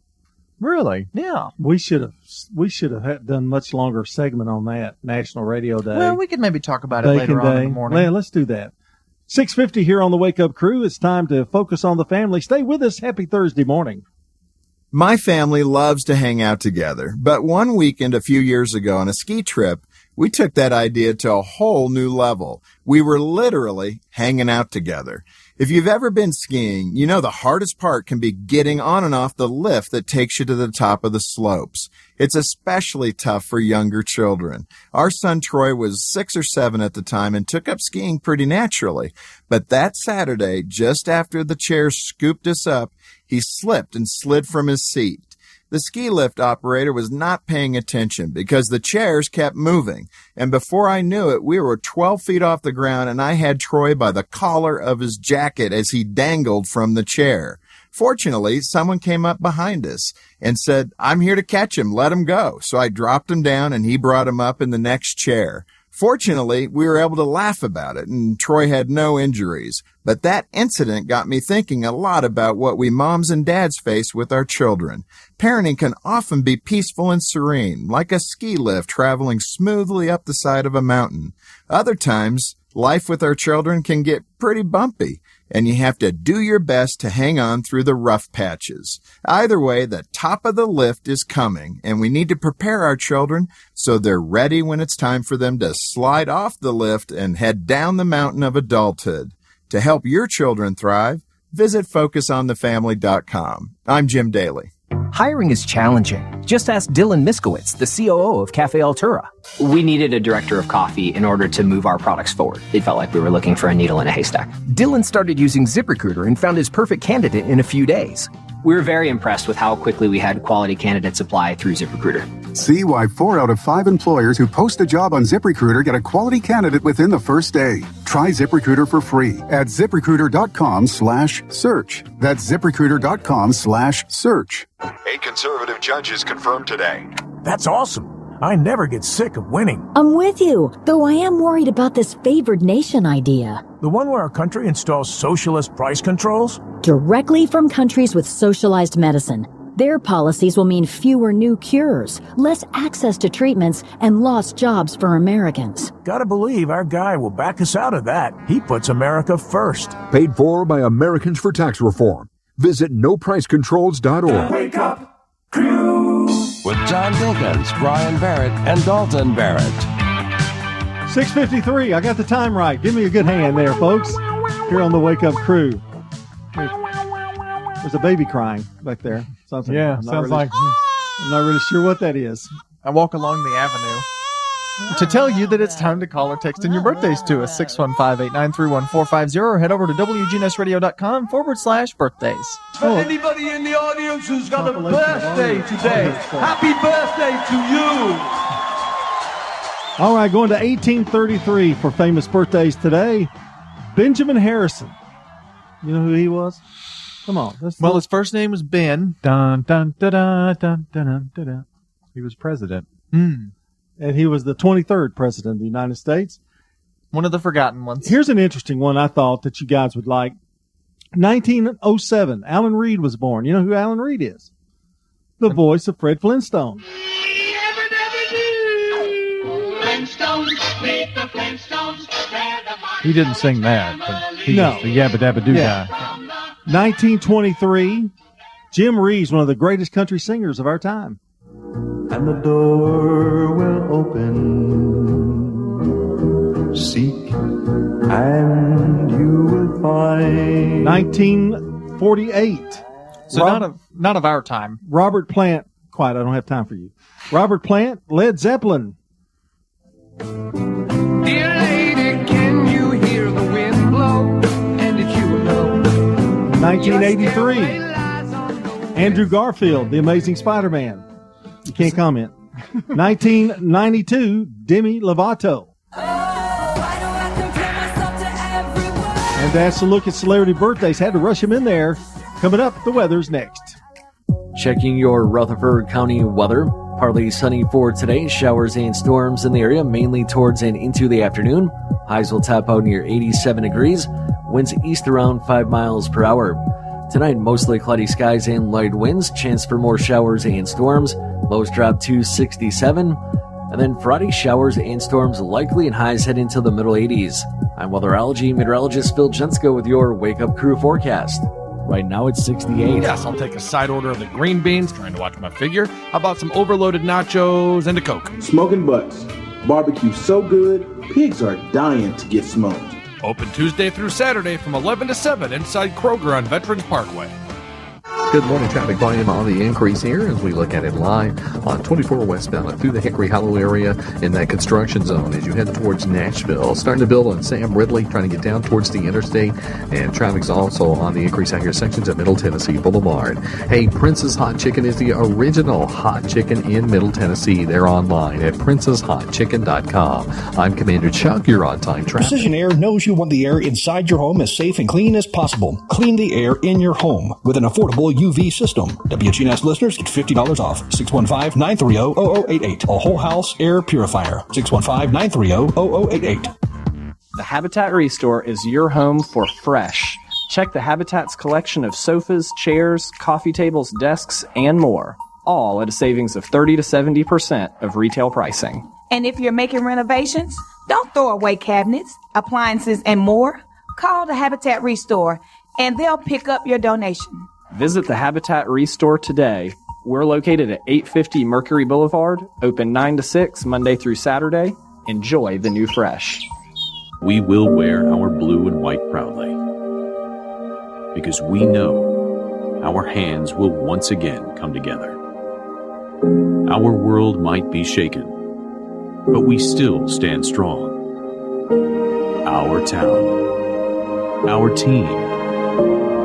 Really? Yeah. We should have we should have done much longer segment on that National Radio Day. Well, we could maybe talk about it Bacon later on in the morning. Yeah, let's do that. 650 here on the Wake Up Crew. It's time to focus on the family. Stay with us. Happy Thursday morning. My family loves to hang out together, but one weekend a few years ago on a ski trip, we took that idea to a whole new level. We were literally hanging out together. If you've ever been skiing, you know the hardest part can be getting on and off the lift that takes you to the top of the slopes. It's especially tough for younger children. Our son Troy was six or seven at the time and took up skiing pretty naturally. But that Saturday, just after the chair scooped us up, he slipped and slid from his seat. The ski lift operator was not paying attention because the chairs kept moving. And before I knew it, we were 12 feet off the ground and I had Troy by the collar of his jacket as he dangled from the chair. Fortunately, someone came up behind us and said, I'm here to catch him. Let him go. So I dropped him down and he brought him up in the next chair. Fortunately, we were able to laugh about it and Troy had no injuries. But that incident got me thinking a lot about what we moms and dads face with our children. Parenting can often be peaceful and serene, like a ski lift traveling smoothly up the side of a mountain. Other times, life with our children can get pretty bumpy and you have to do your best to hang on through the rough patches. Either way, the top of the lift is coming and we need to prepare our children so they're ready when it's time for them to slide off the lift and head down the mountain of adulthood. To help your children thrive, visit focusonthefamily.com. I'm Jim Daly. Hiring is challenging. Just ask Dylan Miskowitz, the COO of Cafe Altura. We needed a director of coffee in order to move our products forward. It felt like we were looking for a needle in a haystack. Dylan started using ZipRecruiter and found his perfect candidate in a few days. We were very impressed with how quickly we had quality candidates apply through ZipRecruiter. See why four out of five employers who post a job on ZipRecruiter get a quality candidate within the first day. Try ZipRecruiter for free at ziprecruiter.com slash search. That's ziprecruiter.com slash search. Eight conservative judges confirmed today. That's awesome. I never get sick of winning. I'm with you, though I am worried about this favored nation idea. The one where our country installs socialist price controls? Directly from countries with socialized medicine. Their policies will mean fewer new cures, less access to treatments, and lost jobs for Americans. Gotta believe our guy will back us out of that. He puts America first. Paid for by Americans for Tax Reform. Visit nopricecontrols.org. Wake up, crew! With John Dinkins, Brian Barrett, and Dalton Barrett. 653. I got the time right. Give me a good hand there, folks. Here on the Wake Up Crew. There's a baby crying back there. Something. Yeah, sounds really- like I'm not really sure what that is. I walk along the avenue to tell you that it's time to call or text in your birthdays to us 615-893-1450 or head over to wgnsradio.com forward slash birthdays. For anybody in the audience who's got a birthday today, happy birthday to you! All right, going to 1833 for famous birthdays today. Benjamin Harrison. You know who he was? Come on. That's Well, his first name was Ben. Dun dun dun dun dun dun dun dun. dun. He was president. Hmm. And he was the 23rd president of the United States. One of the forgotten ones. Here's an interesting one I thought that you guys would like. 1907, Alan Reed was born. You know who Alan Reed is? The mm-hmm. voice of Fred Flintstone. He didn't sing that, but he No. was the Yabba Dabba Doo Yeah. guy. 1923, Jim Reeves, one of the greatest country singers of our time. And the door will open. Seek and you will find. 1948. So Rob- not of not of our time. Robert Plant. Quiet, I don't have time for you. Robert Plant, Led Zeppelin. Dear lady, can you hear the wind blow? And did you know? 1983. Andrew Garfield, The Amazing Spider-Man. You can't comment. 1992, Demi Lovato. And that's a look at celebrity birthdays. Had to rush him in there. Coming up, the weather's next. Checking your Rutherford County weather. Partly sunny for today. Showers and storms in the area, mainly towards and into the afternoon. Highs will top out near 87 degrees. Winds east around 5 miles per hour. Tonight, mostly cloudy skies and light winds. Chance for more showers and storms. Lows drop to 67. And then Friday, showers and storms likely and highs head into the middle 80s. I'm weatherology meteorologist Phil Jensko with your Wake Up Crew forecast. Right now it's 68. Yes, I'll take a side order of the green beans, trying to watch my figure. How about some overloaded nachos and a Coke? Smoking butts. Barbecue so good, pigs are dying to get smoked. Open Tuesday through Saturday from 11 to 7 inside Kroger on Veterans Parkway. Good morning. Traffic volume on the increase here as we look at it live on 24 westbound through the Hickory Hollow area in that construction zone as you head towards Nashville. Starting to build on Sam Ridley, trying to get down towards the interstate, and traffic's also on the increase out here sections of Middle Tennessee Boulevard. Hey, Prince's Hot Chicken is the original hot chicken in Middle Tennessee. They're online at princeshotchicken.com. I'm Commander Chuck. You're on time traffic. Precision Air knows you want the air inside your home as safe and clean as possible. Clean the air in your home with an affordable UV system. WGNS listeners get $50 off. 615-930-0088. A whole house air purifier. 615-930-0088. The Habitat Restore is your home for fresh. Check the Habitat's collection of sofas, chairs, coffee tables, desks, and more. All at a savings of 30 to 70% of retail pricing. And if you're making renovations, don't throw away cabinets, appliances, and more. Call the Habitat Restore and they'll pick up your donation. Visit the Habitat Restore today. We're located at 850 Mercury Boulevard, open 9 to 6 Monday through Saturday. Enjoy the new fresh. We will wear our blue and white proudly because we know our hands will once again come together. Our world might be shaken, but we still stand strong. Our town, our team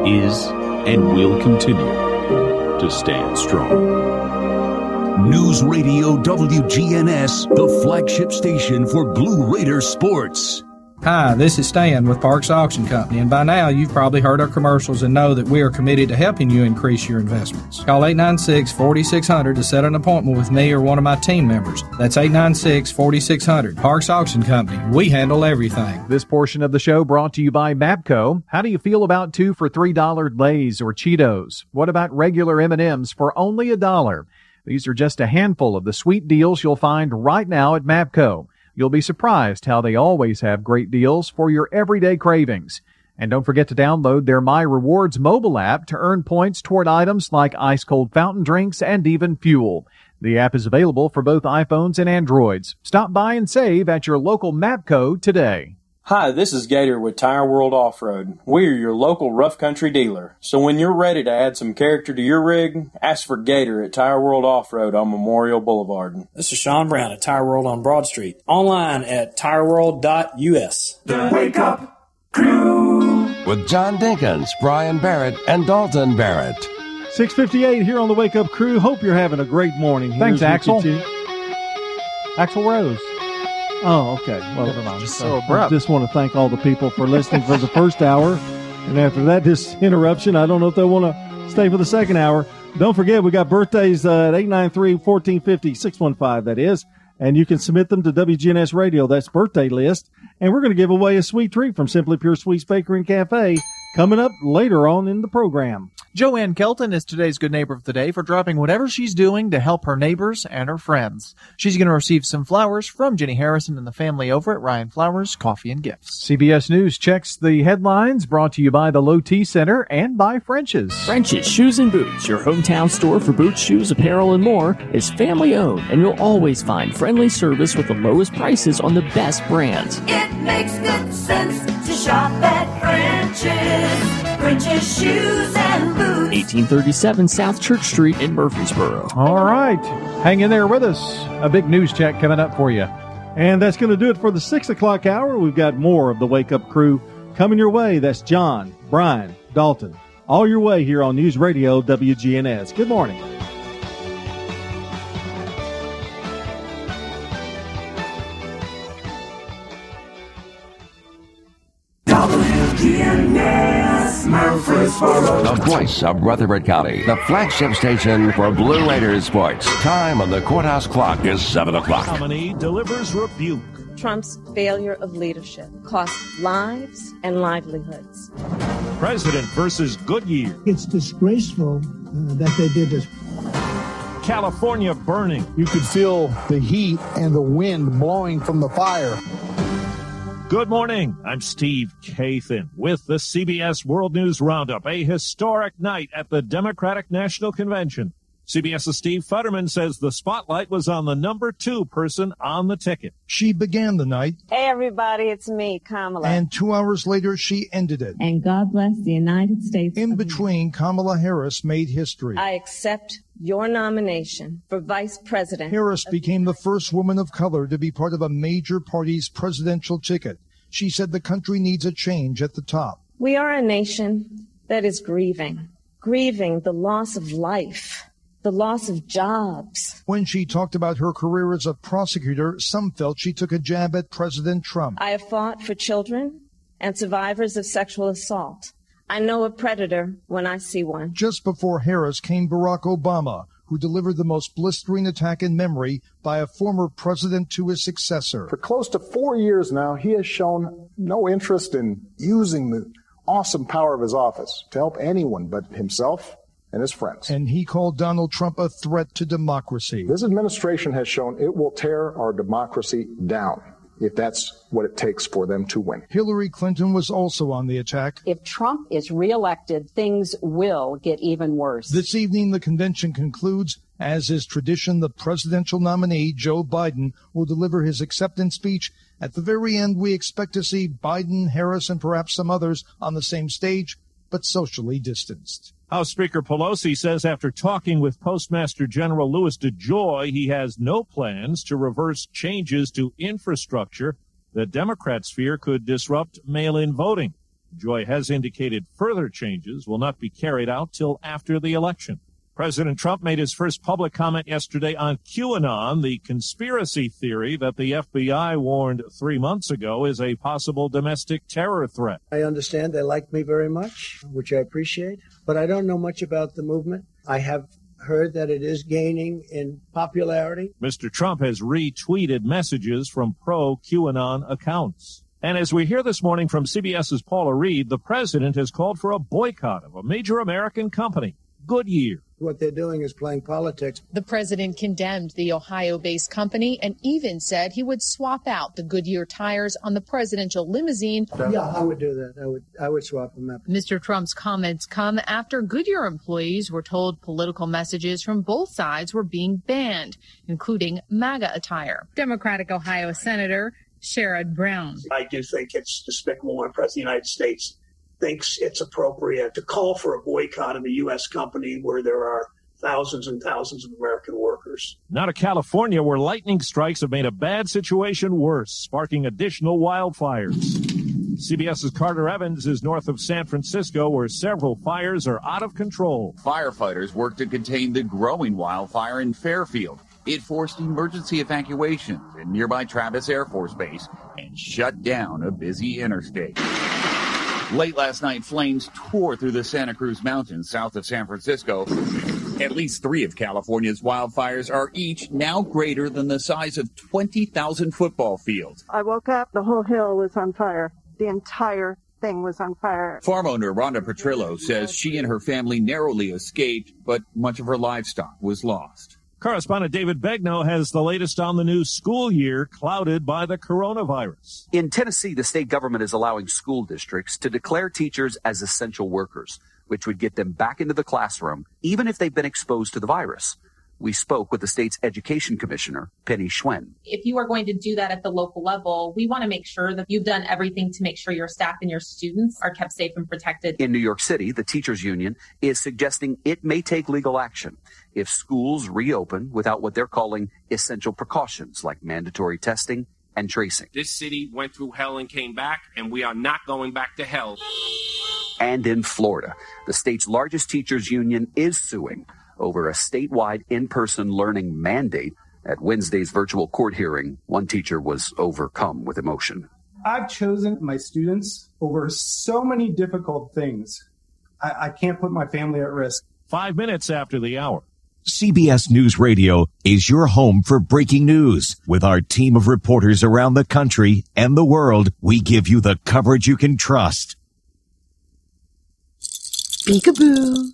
is and will continue to stand strong. News Radio WGNS, the flagship station for Blue Raider sports. Hi, this is Stan with Parks Auction Company, and by now you've probably heard our commercials and know that we are committed to helping you increase your investments. Call 896 4600 to set an appointment with me or one of my team members. That's 896 4600. Parks Auction Company. We handle everything. This portion of the show brought to you by Mapco. How do you feel about two for three dollar Lay's or Cheetos? What about regular M&Ms for only a dollar? These are just a handful of the sweet deals you'll find right now at Mapco. You'll be surprised how they always have great deals for your everyday cravings. And don't forget to download their My Rewards mobile app to earn points toward items like ice cold fountain drinks and even fuel. The app is available for both iPhones and Androids. Stop by and save at your local Mapco today. Hi, this is Gator with Tire World Off Road. We're your local rough country dealer. So when you're ready to add some character to your rig, ask for Gator at Tire World Off Road on Memorial Boulevard. This is Sean Brown at Tire World on Broad Street. Online at tireworld.us. The Wake Up Crew with John Dinkins, Brian Barrett, and Dalton Barrett. 658 here on the Wake Up Crew. Hope you're having a great morning. Thanks, Here's Axel. Axl Rose. Oh, okay. Well, Never mind. Just so abrupt. I just want to thank all the people for listening for the first hour. And after that this interruption, I don't know if they want to stay for the second hour. Don't forget, we got birthdays uh, at 893 1450 615, that is. And you can submit them to WGNS Radio. That's birthday list. And we're going to give away a sweet treat from Simply Pure Sweets Bakery and Cafe coming up later on in the program. Joanne Kelton is today's good neighbor of the day for dropping whatever she's doing to help her neighbors and her friends. She's going to receive some flowers from Jenny Harrison and the family over at Ryan Flowers Coffee and Gifts. CBS News checks the headlines brought to you by the Low T Center and by French's. French's Shoes and Boots, your hometown store for boots, shoes, apparel, and more, is family owned, and you'll always find friendly service with the lowest prices on the best brands. It makes good sense to shop at French's. French's Shoes and Boots. 1837 South Church Street in Murfreesboro. All right. Hang in there with us. A big news check coming up for you. And that's going to do it for the six o'clock hour. We've got more of the Wake Up Crew coming your way. That's John, Brian, Dalton, all your way here on News Radio WGNS. Good morning. Murfreesboro. The voice of Rutherford County. The flagship station for Blue Raiders sports. Time on the courthouse clock is 7 o'clock. Nominee delivers rebuke. Trump's failure of leadership cost lives and livelihoods. President versus Goodyear. It's disgraceful uh, that they did this. California burning. You could feel the heat and the wind blowing from the fire. Good morning. I'm Steve Kathan with the CBS World News Roundup, a historic night at the Democratic National Convention. CBS's Steve Futterman says the spotlight was on the number two person on the ticket. She began the night, Hey, everybody, it's me, Kamala. and two hours later, she ended it. And God bless the United States. In between, Kamala Harris made history. I accept your nomination for Vice President. Harris became the first woman of color to be part of a major party's presidential ticket. She said the country needs a change at the top. We are a nation that is grieving, grieving the loss of life, the loss of jobs. When she talked about her career as a prosecutor, some felt she took a jab at President Trump. I have fought for children and survivors of sexual assault. I know a predator when I see one. Just before Harris came Barack Obama, who delivered the most blistering attack in memory by a former president to his successor. For close to four years now, he has shown no interest in using the awesome power of his office to help anyone but himself and his friends. And he called Donald Trump a threat to democracy. This administration has shown it will tear our democracy down if that's what it takes for them to win. Hillary Clinton was also on the attack. If Trump is reelected, things will get even worse. This evening, the convention concludes. As is tradition, the presidential nominee, Joe Biden, will deliver his acceptance speech. At the very end, we expect to see Biden, Harris, and perhaps some others on the same stage, but socially distanced. House Speaker Pelosi says after talking with Postmaster General Louis DeJoy, he has no plans to reverse changes to infrastructure that Democrats fear could disrupt mail-in voting. Joy has indicated further changes will not be carried out till after the election. President Trump made his first public comment yesterday on QAnon, the conspiracy theory that the FBI warned three months ago is a possible domestic terror threat. I understand they like me very much, which I appreciate, but I don't know much about the movement. I have heard that it is gaining in popularity. Mr. Trump has retweeted messages from pro QAnon accounts. And as we hear this morning from CBS's Paula Reid, the president has called for a boycott of a major American company, Goodyear. What they're doing is playing politics. The president condemned the Ohio based company and even said he would swap out the Goodyear tires on the presidential limousine. Yeah, I would do that. I would I would swap them out. Mr. Trump's comments come after Goodyear employees were told political messages from both sides were being banned, including MAGA attire. Democratic Ohio Senator Sherrod Brown. I do think it's despicable when a president of the United States thinks it's appropriate to call for a boycott of a U.S. company where there are thousands and thousands of American workers. Now to California, where lightning strikes have made a bad situation worse, sparking additional wildfires. CBS's Carter Evans is north of San Francisco, where several fires are out of control. Firefighters work to contain the growing wildfire in Fairfield. It forced emergency evacuations in nearby Travis Air Force Base and shut down a busy interstate. Late last night, flames tore through the Santa Cruz Mountains south of San Francisco. At least three of California's wildfires are each now greater than the size of 20,000 football fields. I woke up, the whole hill was on fire. The entire thing was on fire. Farm owner Rhonda Petrillo says she and her family narrowly escaped, but much of her livestock was lost. Correspondent David Begnaud has the latest on the new school year clouded by the coronavirus. In Tennessee, the state government is allowing school districts to declare teachers as essential workers, which would get them back into the classroom, even if they've been exposed to the virus. We spoke with the state's education commissioner, Penny Schwinn. If you are going to do that at the local level, we want to make sure that you've done everything to make sure your staff and your students are kept safe and protected. In New York City, the teachers union is suggesting it may take legal action if schools reopen without what they're calling essential precautions like mandatory testing and tracing. This city went through hell and came back, and we are not going back to hell. And in Florida, the state's largest teachers union is suing over a statewide in-person learning mandate. At Wednesday's virtual court hearing, one teacher was overcome with emotion. I've chosen my students over so many difficult things. I, I can't put my family at risk. Five minutes after the hour. CBS News Radio is your home for breaking news. With our team of reporters around the country and the world, we give you the coverage you can trust. Peekaboo.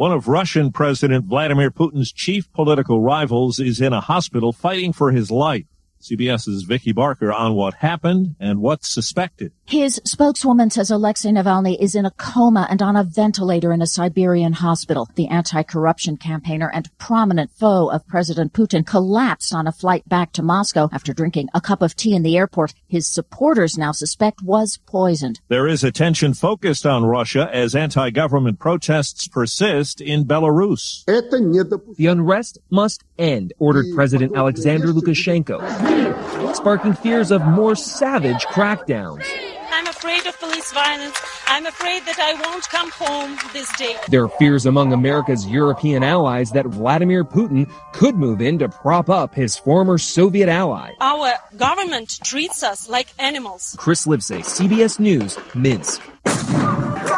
One of Russian President Vladimir Putin's chief political rivals is in a hospital fighting for his life. CBS's Vicki Barker on what happened and what's suspected. His spokeswoman says Alexei Navalny is in a coma and on a ventilator in a Siberian hospital. The anti-corruption campaigner and prominent foe of President Putin collapsed on a flight back to Moscow after drinking a cup of tea in the airport. His supporters now suspect was poisoned. There is attention focused on Russia as anti-government protests persist in Belarus. The unrest must end, ordered President Alexander Lukashenko, sparking fears of more savage crackdowns. I'm afraid of police violence. I'm afraid that I won't come home this day. There are fears among America's European allies that Vladimir Putin could move in to prop up his former Soviet ally. Our government treats us like animals. Chris Livesay, CBS News, Minsk.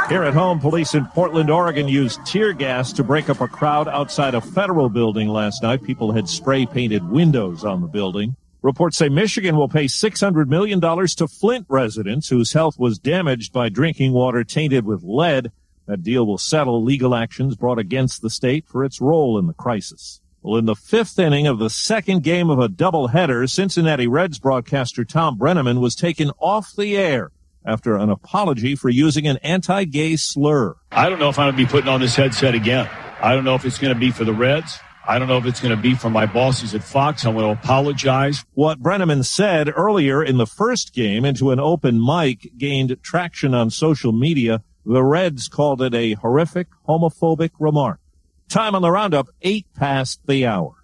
Here at home, police in Portland, Oregon used tear gas to break up a crowd outside a federal building last night. People had spray painted windows on the building. Reports say Michigan will pay $600 million to Flint residents whose health was damaged by drinking water tainted with lead. That deal will settle legal actions brought against the state for its role in the crisis. Well, in the fifth inning of the second game of a doubleheader, Cincinnati Reds broadcaster Tom Brennaman was taken off the air after an apology for using an anti-gay slur. I don't know if I'm going to be putting on this headset again. I don't know if it's going to be for the Reds. I don't know if it's going to be for my bosses at Fox. I'm going to apologize. What Brennaman said earlier in the first game into an open mic gained traction on social media. The Reds called it a horrific homophobic remark. Time on the roundup, eight past the hour.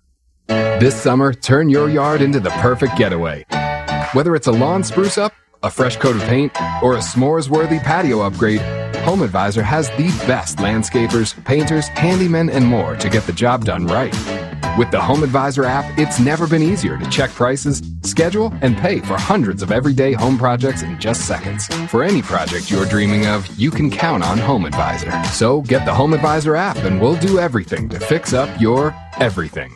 This summer, turn your yard into the perfect getaway. Whether it's a lawn spruce up, a fresh coat of paint, or a s'mores worthy patio upgrade, Home Advisor has the best landscapers, painters, handymen, and more to get the job done right. With the Home Advisor app, it's never been easier to check prices, schedule, and pay for hundreds of everyday home projects in just seconds. For any project you're dreaming of, you can count on Home Advisor. So get the Home Advisor app and we'll do everything to fix up your everything.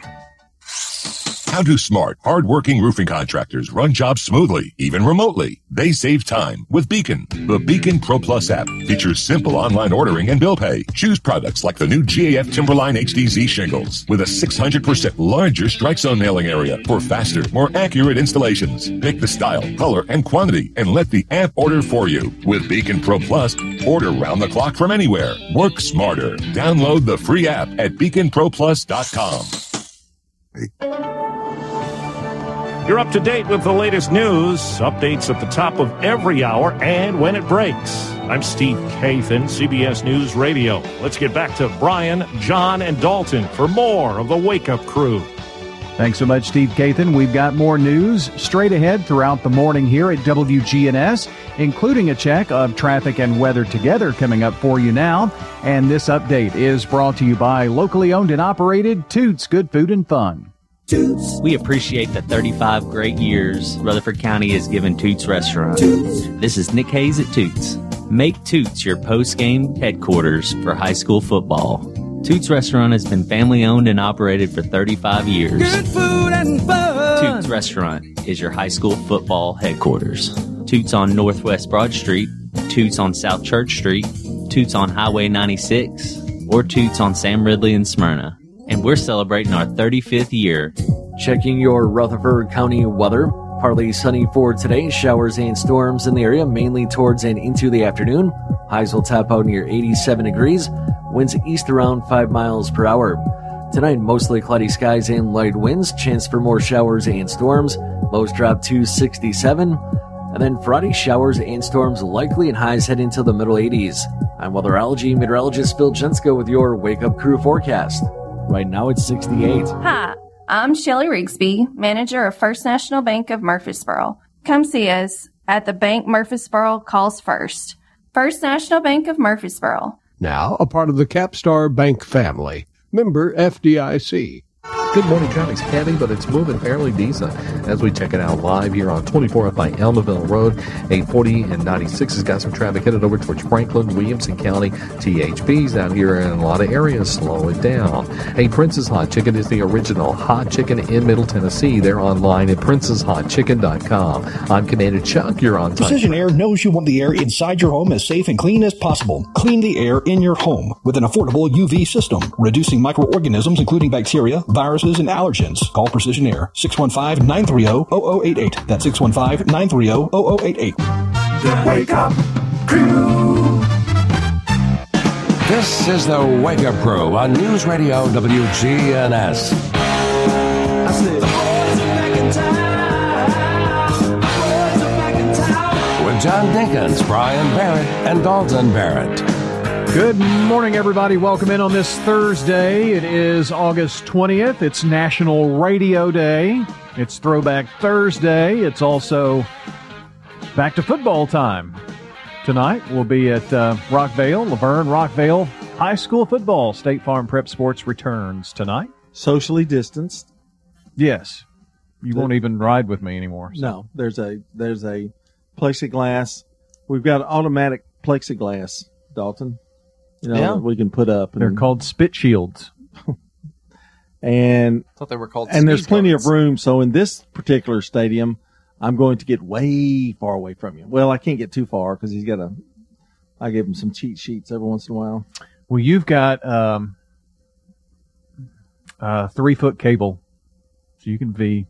How do smart, hardworking roofing contractors run jobs smoothly, even remotely? They save time with Beacon. The Beacon Pro Plus app features simple online ordering and bill pay. Choose products like the new GAF Timberline HDZ shingles with a 600% larger strike zone nailing area for faster, more accurate installations. Pick the style, color, and quantity and let the app order for you. With Beacon Pro Plus, order round the clock from anywhere. Work smarter. Download the free app at beaconproplus.com. You're up to date with the latest news, updates at the top of every hour, and when it breaks. I'm Steve Kathan, CBS News Radio. Let's get back to Brian, John, and Dalton for more of the Wake Up Crew. Thanks so much, Steve Kathan. We've got more news straight ahead throughout the morning here at WGNS, including a check of traffic and weather together coming up for you now. And this update is brought to you by locally owned and operated Toots Good Food and Fun. Toots. We appreciate the 35 great years Rutherford County has given Toots Restaurant. Toots. This is Nick Hayes at Toots. Make Toots your post-game headquarters for high school football. Toots Restaurant has been family owned and operated for 35 years. Good food and fun. Toots Restaurant is your high school football headquarters. Toots on Northwest Broad Street, Toots on South Church Street, Toots on Highway 96, or Toots on Sam Ridley and Smyrna and we're celebrating our 35th year. Checking your Rutherford County weather. Partly sunny for today, showers and storms in the area, mainly towards and into the afternoon. Highs will top out near 87 degrees, winds east around 5 miles per hour. Tonight, mostly cloudy skies and light winds, chance for more showers and storms. Lows drop to 67. And then Friday, showers and storms likely and highs head into the middle 80s. I'm weatherology meteorologist Phil Jensko with your Wake Up Crew forecast. Right now it's 68. Hi, I'm Shelly Rigsby, manager of First National Bank of Murfreesboro. Come see us at the Bank Murfreesboro Calls First. First National Bank of Murfreesboro. Now a part of the Capstar Bank family. Member FDIC. Good morning. Traffic's heavy, but it's moving fairly decent as we check it out live here on 24th by Almaville Road. 840 and 96 has got some traffic headed over towards Franklin, Williamson County. THP's out here in a lot of areas. Slow it down. Hey, Prince's Hot Chicken is the original hot chicken in Middle Tennessee. They're online at princeshotchicken.com. I'm Commander Chuck. You're on time. Precision Air knows you want the air inside your home as safe and clean as possible. Clean the air in your home with an affordable UV system, reducing microorganisms including bacteria, viruses, and allergens. Call Precision Air 615-930-0088. That's 615-930-0088. The Wake Up Crew. This is the Wake Up Crew on News Radio WGNS. I said, the boys are back in town. Boys are back in town. With John Dinkins, Brian Barrett, and Dalton Barrett. Good morning, everybody. Welcome in on this Thursday. It is August 20th. It's National Radio Day. It's Throwback Thursday. It's also back to football time. Tonight we'll be at uh, Rockvale, LaVergne, Rockvale High School football. State Farm Prep Sports returns tonight. Socially distanced. Yes. You won't even ride with me anymore. so. No, there's a there's a plexiglass. We've got automatic plexiglass, Dalton. You know, Yeah. that we can put up. They're called spit shields. (laughs) and I thought they were called and there's speed plenty guards. of room. So in this particular stadium, I'm going to get way far away from you. Well, I can't get too far because he's got a. I give him some cheat sheets every once in a while. Well, you've got um, a three foot cable, so you can be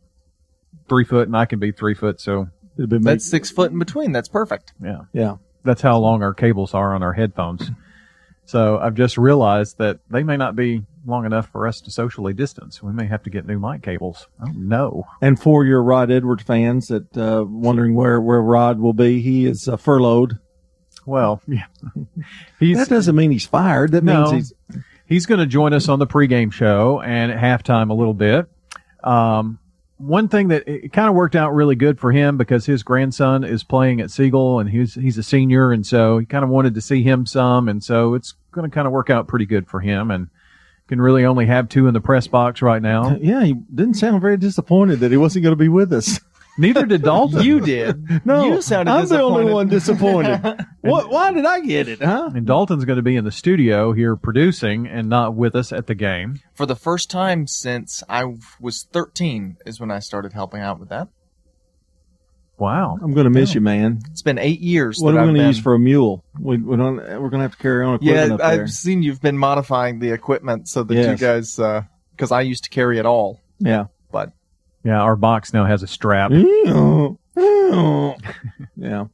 three foot, and I can be three foot. So That's six foot in between. That's perfect. Yeah, yeah. That's how long our cables are on our headphones. So I've just realized that they may not be long enough for us to socially distance. We may have to get new mic cables. Oh no! And for your Rod Edwards fans that uh, wondering where where Rod will be, he is uh, furloughed. Well, (laughs) yeah. (laughs) He's, that doesn't mean he's fired. That no, means he's he's going to join us on the pregame show and at halftime a little bit. Um, one thing that it kind of worked out really good for him because his grandson is playing at Siegel and he's he's a senior and so he kind of wanted to see him some and so it's going to kind of work out pretty good for him and can really only have two in the press box right now. yeah. He didn't sound very disappointed that he wasn't going to be with us. Neither did Dalton. You did. No, you sounded I'm the only one disappointed. (laughs) what? Why did I get it? Huh? And Dalton's going to be in the studio here producing and not with us at the game. For the first time since I was 13 is when I started helping out with that. Wow. I'm going to miss you, man. It's been eight years. What that are we I've going to been- use for a mule? We, we don't, we're going to have to carry on Yeah, equipment up there. I've seen you've been modifying the equipment so that you guys, uh, because I used to carry it all. Yeah. But Yeah, our box now has a strap. (laughs) yeah.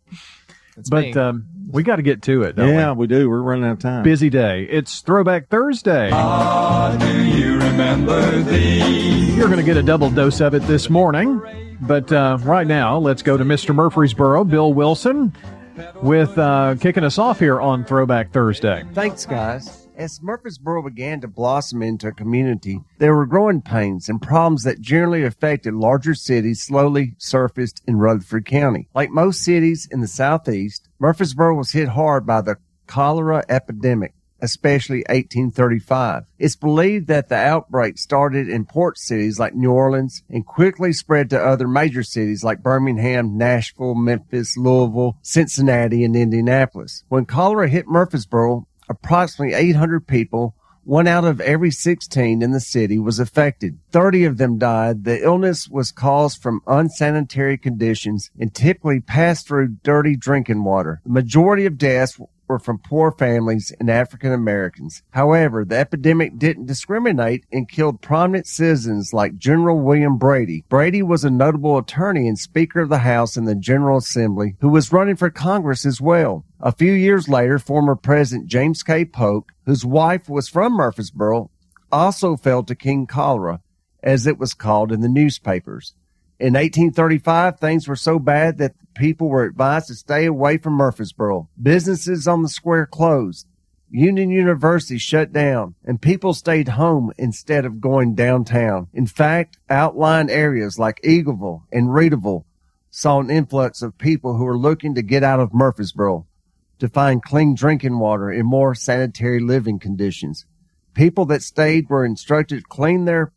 but um, we got to get to it. Don't Yeah, we do. We're running out of time. Busy day. It's Throwback Thursday. Do you remember thee? You're going to get a double dose of it this morning. But uh, right now, let's go to Mr. Murfreesboro, Bill Wilson, with uh, kicking us off here on Throwback Thursday. Thanks, guys. As Murfreesboro began to blossom into a community, there were growing pains and problems that generally affected larger cities slowly surfaced in Rutherford County. Like most cities in the southeast, Murfreesboro was hit hard by the cholera epidemic, especially 1835. It's believed that the outbreak started in port cities like New Orleans and quickly spread to other major cities like Birmingham, Nashville, Memphis, Louisville, Cincinnati, and Indianapolis. When cholera hit Murfreesboro, approximately 800 people, one out of every 16 in the city was affected. 30 of them died. The illness was caused from unsanitary conditions and typically passed through dirty drinking water. The majority of deaths were from poor families and African Americans. However, the epidemic didn't discriminate and killed prominent citizens like General William Brady. Brady was a notable attorney and Speaker of the House in the General Assembly who was running for Congress as well. A few years later, former President James K. Polk, whose wife was from Murfreesboro, also fell to King Cholera, as it was called in the newspapers. In 1835, things were so bad that people were advised to stay away from Murfreesboro. Businesses on the square closed. Union University shut down and people stayed home instead of going downtown. In fact, outlying areas like Eagleville and Readyville saw an influx of people who were looking to get out of Murfreesboro to find clean drinking water and more sanitary living conditions. People that stayed were instructed to clean their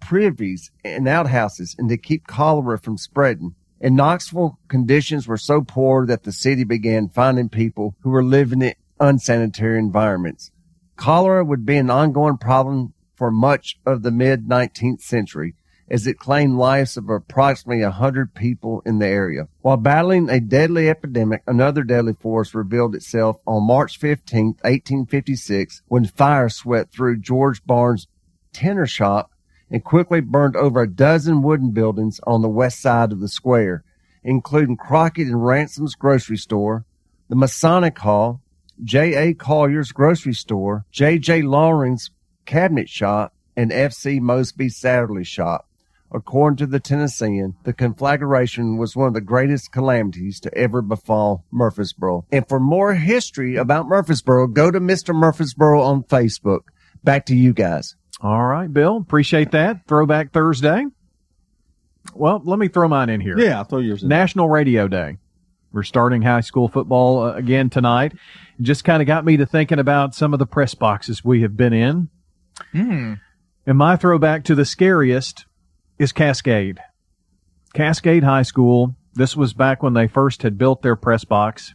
privies and outhouses and to keep cholera from spreading. In Knoxville, conditions were so poor that the city began finding people who were living in unsanitary environments. Cholera would be an ongoing problem for much of the mid 19th century as it claimed lives of approximately 100 people in the area. While battling a deadly epidemic, another deadly force revealed itself on March 15, 1856, when fire swept through George Barnes' tinner shop and quickly burned over a dozen wooden buildings on the west side of the square, including Crockett and Ransom's grocery store, the Masonic Hall, J.A. Collier's grocery store, J.J. Loring's cabinet shop, and F.C. Mosby's saddlery shop. According to the Tennessean, the conflagration was one of the greatest calamities to ever befall Murfreesboro. And for more history about Murfreesboro, go to Mr. Murfreesboro on Facebook. Back to you guys. All right, Bill. Appreciate that. Throwback Thursday. Well, let me throw mine in here. Yeah, I'll throw yours in. National Radio Day. We're starting high school football uh, again tonight. It just kind of got me to thinking about some of the press boxes we have been in. Hmm. And my throwback to the scariest is Cascade. Cascade High School. This was back when they first had built their press box.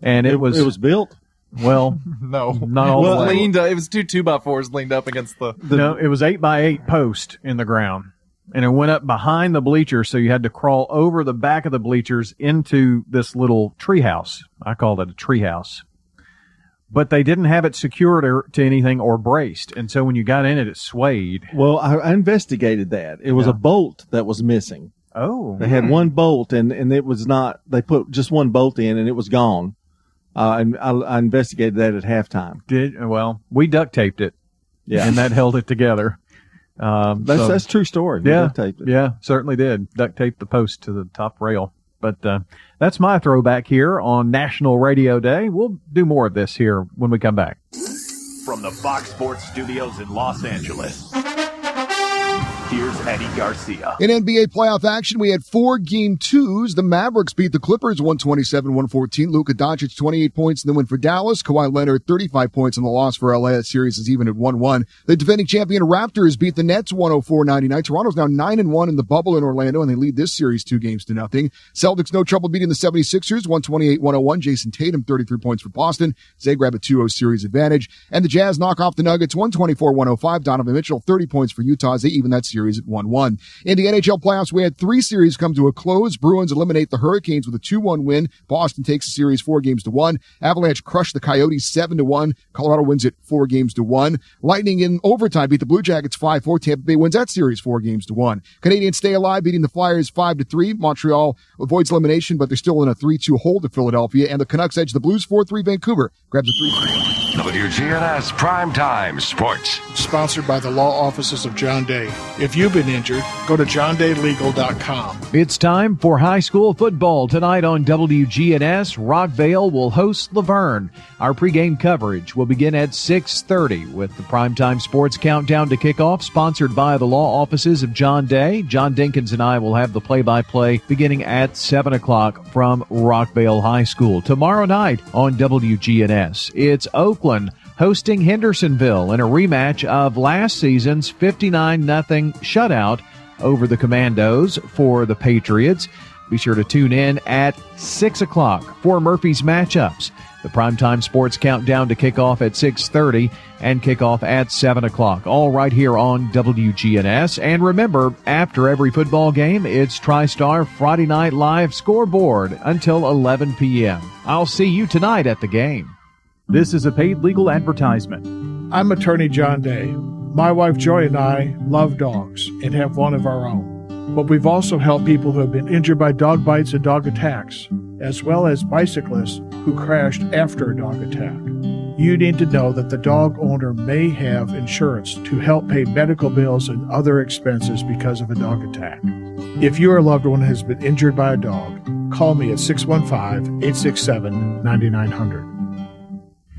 And it, It- was it was built? Well, (laughs) No, not all Well, the way. leaned. Uh, it was two two by fours leaned up against the. no, it was eight by eight post in the ground, and it went up behind the bleachers, so you had to crawl over the back of the bleachers into this little treehouse. I called it a treehouse, but they didn't have it secured or, to anything or braced, and so when you got in it, it swayed. Well, I, I investigated that. It was Yeah. a bolt that was missing. Oh, They had one bolt and, and it was not, they put just one bolt in and it was gone. Uh, and I, I investigated that at halftime. Did well, we duct taped it, Yeah. and that held it together. Um, That's, so- that's true story. We Yeah, duct taped it. yeah, certainly did. Duct tape the post to the top rail. But uh, that's my throwback here on National Radio Day. We'll do more of this here when we come back. From the Fox Sports Studios in Los Angeles, here's Eddie Garcia. In NBA playoff action, we had four game twos. The Mavericks beat the Clippers 127 114. Luka Doncic 28 points in the win for Dallas. Kawhi Leonard 35 points in the loss for LA. That series is even at 1 1. The defending champion Raptors beat the Nets 104 99. Toronto's now 9 and 1 in the bubble in Orlando, and they lead this series two games to nothing. Celtics no trouble beating the 76ers 128 101. Jayson Tatum 33 points for Boston. Zagreb a 2 0 series advantage. And the Jazz knock off the Nuggets 124 105. Donovan Mitchell 30 points for Utah they even that series at 1 1. In the NHL playoffs, we had three series come to a close. Bruins eliminate the Hurricanes with a 2 1 win. Boston takes the series four games to one. Avalanche crush the Coyotes 7 to 1. Colorado wins it four games to one. Lightning in overtime beat the Blue Jackets 5 4. Tampa Bay wins that series four games to one. Canadiens stay alive, beating the Flyers 5 to 3. Montreal avoids elimination, but they're still in a 3 2 hold to Philadelphia. And the Canucks edge the Blues 4 3. Vancouver grabs a 3 WGNS Primetime Sports. Sponsored by the law offices of John Day. If you've been injured, go to johndaylegal.com. It's time for high school football tonight on WGNS. Rockvale will host LaVergne. Our pregame coverage will begin at 6:30 with the primetime sports countdown to kickoff, sponsored by the law offices of John Day. John Dinkins and I will have the play-by-play beginning at 7 o'clock from Rockvale High School tomorrow night on WGNS. It's Oakland hosting Hendersonville in a rematch of last season's 59 0 shutout over the Commandos for the Patriots. Be sure to tune in at 6 o'clock for Murphy's matchups. The primetime sports countdown to kickoff at 6.30 and kickoff at 7 o'clock. All right here on WGNS. And remember, after every football game, it's TriStar Friday Night Live scoreboard until 11 p.m. I'll see you tonight at the game. This is a paid legal advertisement. I'm attorney John Day. My wife Joy and I love dogs and have one of our own. But we've also helped people who have been injured by dog bites and dog attacks, as well as bicyclists who crashed after a dog attack. You need to know that the dog owner may have insurance to help pay medical bills and other expenses because of a dog attack. If your loved one has been injured by a dog, call me at 615 867 9900.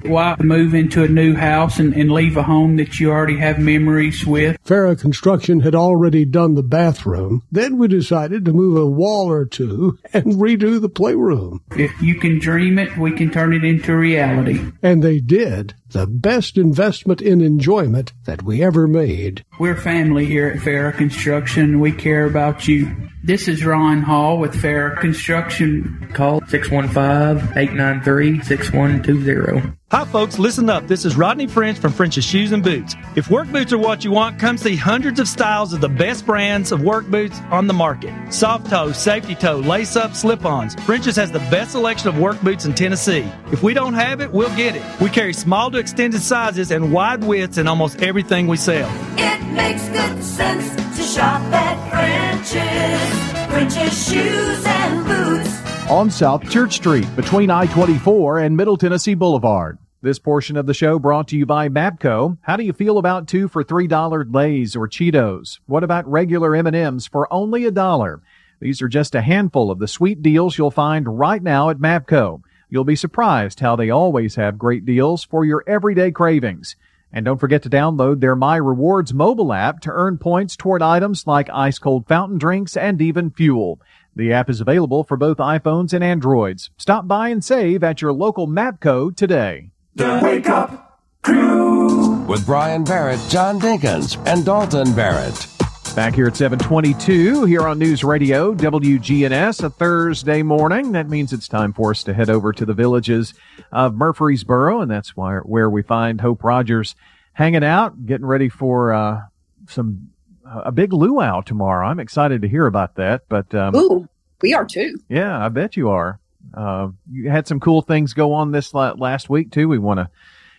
Why move into a new house and, and leave a home that you already have memories with? Farrah Construction had already done the bathroom. Then we decided to move a wall or two and redo the playroom. If you can dream it, we can turn it into reality. And they did. The best investment in enjoyment that we ever made. We're family here at Farrah Construction. We care about you. This is Ron Hall with Farrah Construction. Call 615-893-6120. Hi folks, listen up. This is Rodney French from French's Shoes and Boots. If work boots are what you want, come see hundreds of styles of the best brands of work boots on the market. Soft toe, safety toe, lace up, slip-ons. French's has the best selection of work boots in Tennessee. If we don't have it, we'll get it. We carry small to extended sizes and wide widths in almost everything we sell. It makes good sense to shop at French's. French's Shoes and Boots. on South Church Street between I 24 and Middle Tennessee Boulevard. This portion of the show brought to you by Mapco. How do you feel about two for $3 Lays or Cheetos? What about regular M&Ms for only a dollar? These are just a handful of the sweet deals you'll find right now at Mapco. You'll be surprised how they always have great deals for your everyday cravings. And don't forget to download their My Rewards mobile app to earn points toward items like ice cold fountain drinks and even fuel. The app is available for both iPhones and Androids. Stop by and save at your local Mapco today. The Wake Up Crew with Brian Barrett, John Dinkins, and Dalton Barrett. Back here at 722 here on News Radio WGNS, a Thursday morning. That means it's time for us to head over to the villages of Murfreesboro, and that's why, where we find Hope Rogers hanging out, getting ready for uh, some a big luau tomorrow. I'm excited to hear about that. But um, Ooh, we are too. yeah, I bet you are. Uh, you had some cool things go on this last week too. We want to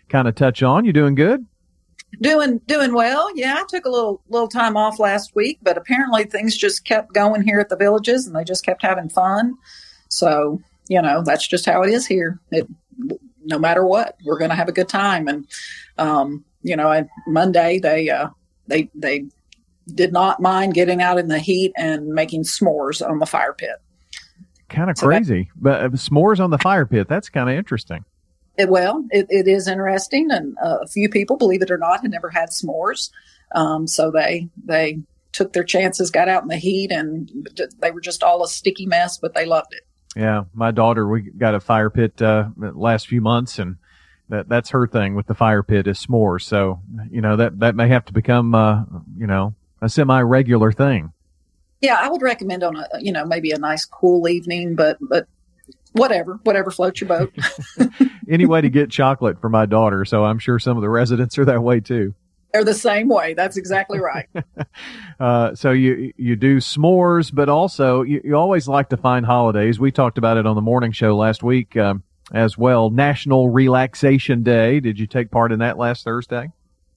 kind of touch on. You doing good? Doing doing well. Yeah, I took a little little time off last week, but apparently things just kept going here at the villages, and they just kept having fun. So you know that's just how it is here. It, no matter what, we're going to have a good time. And um, you know, I, Monday they uh, they they did not mind getting out in the heat and making s'mores on the fire pit. Kind of So that- crazy, but uh, s'mores on the fire pit. That's kind of interesting. It, well, it, it is interesting, and uh, a few people, believe it or not, had never had s'mores. Um, so they they took their chances, got out in the heat, and they were just all a sticky mess, but they loved it. Yeah, my daughter, we got a fire pit uh, last few months, and that that's her thing with the fire pit is s'mores. So you know that that may have to become uh, you know a semi regular thing. Yeah, I would recommend on a you know maybe a nice cool evening, but but whatever whatever floats your boat. (laughs) Any way to get chocolate for my daughter, so I'm sure some of the residents are that way too. They're the same way. That's exactly right. (laughs) Uh, so you you do s'mores, but also you, you always like to find holidays. We talked about it on the morning show last week um, as well. National Relaxation Day. Did you take part in that last Thursday?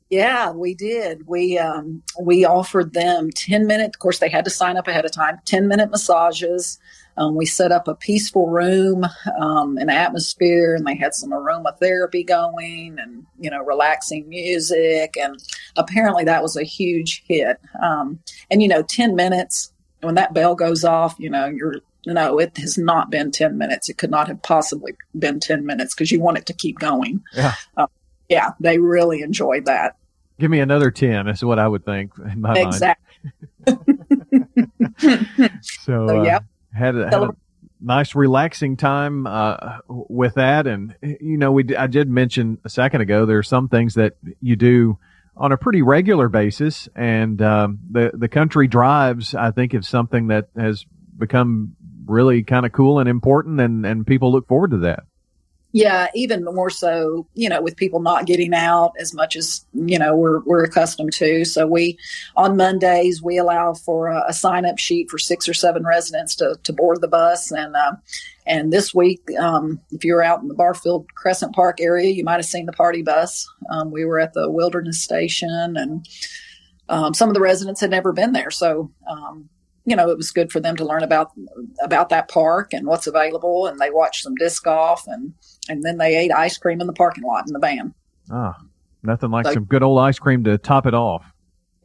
Yeah, we did. We um, we offered them ten minute. Of course, they had to sign up ahead of time. Ten minute massages. Um, we set up a peaceful room, um, an atmosphere, and they had some aromatherapy going, and you know, relaxing music. And apparently, that was a huge hit. Um, and you know, ten minutes when that bell goes off, you know, you're no, it has not been ten minutes. It could not have possibly been ten minutes because you want it to keep going. Yeah. Uh, yeah, they really enjoyed that. Give me another ten. Is what I would think in my mind. Exactly. (laughs) (laughs) So, So, uh, yeah. Had a, had a nice relaxing time uh, with that, and you know, we I did mention a second ago there are some things that you do on a pretty regular basis, and um, the the country drives I think is something that has become really kind of cool and important, and and people look forward to that. Yeah, even more so, you know, with people not getting out as much as, you know, we're, we're accustomed to. So we, on Mondays, we allow for a, a sign up sheet for six or seven residents to, to board the bus. And, uh, and this week, um, if you're out in the Barfield Crescent Park area, you might have seen the party bus. Um, we were at the Wilderness Station and, um, some of the residents had never been there. So, um, you know, it was good for them to learn about about that park and what's available. And they watched some disc golf and and then they ate ice cream in the parking lot in the van. Ah, nothing like So- some good old ice cream to top it off.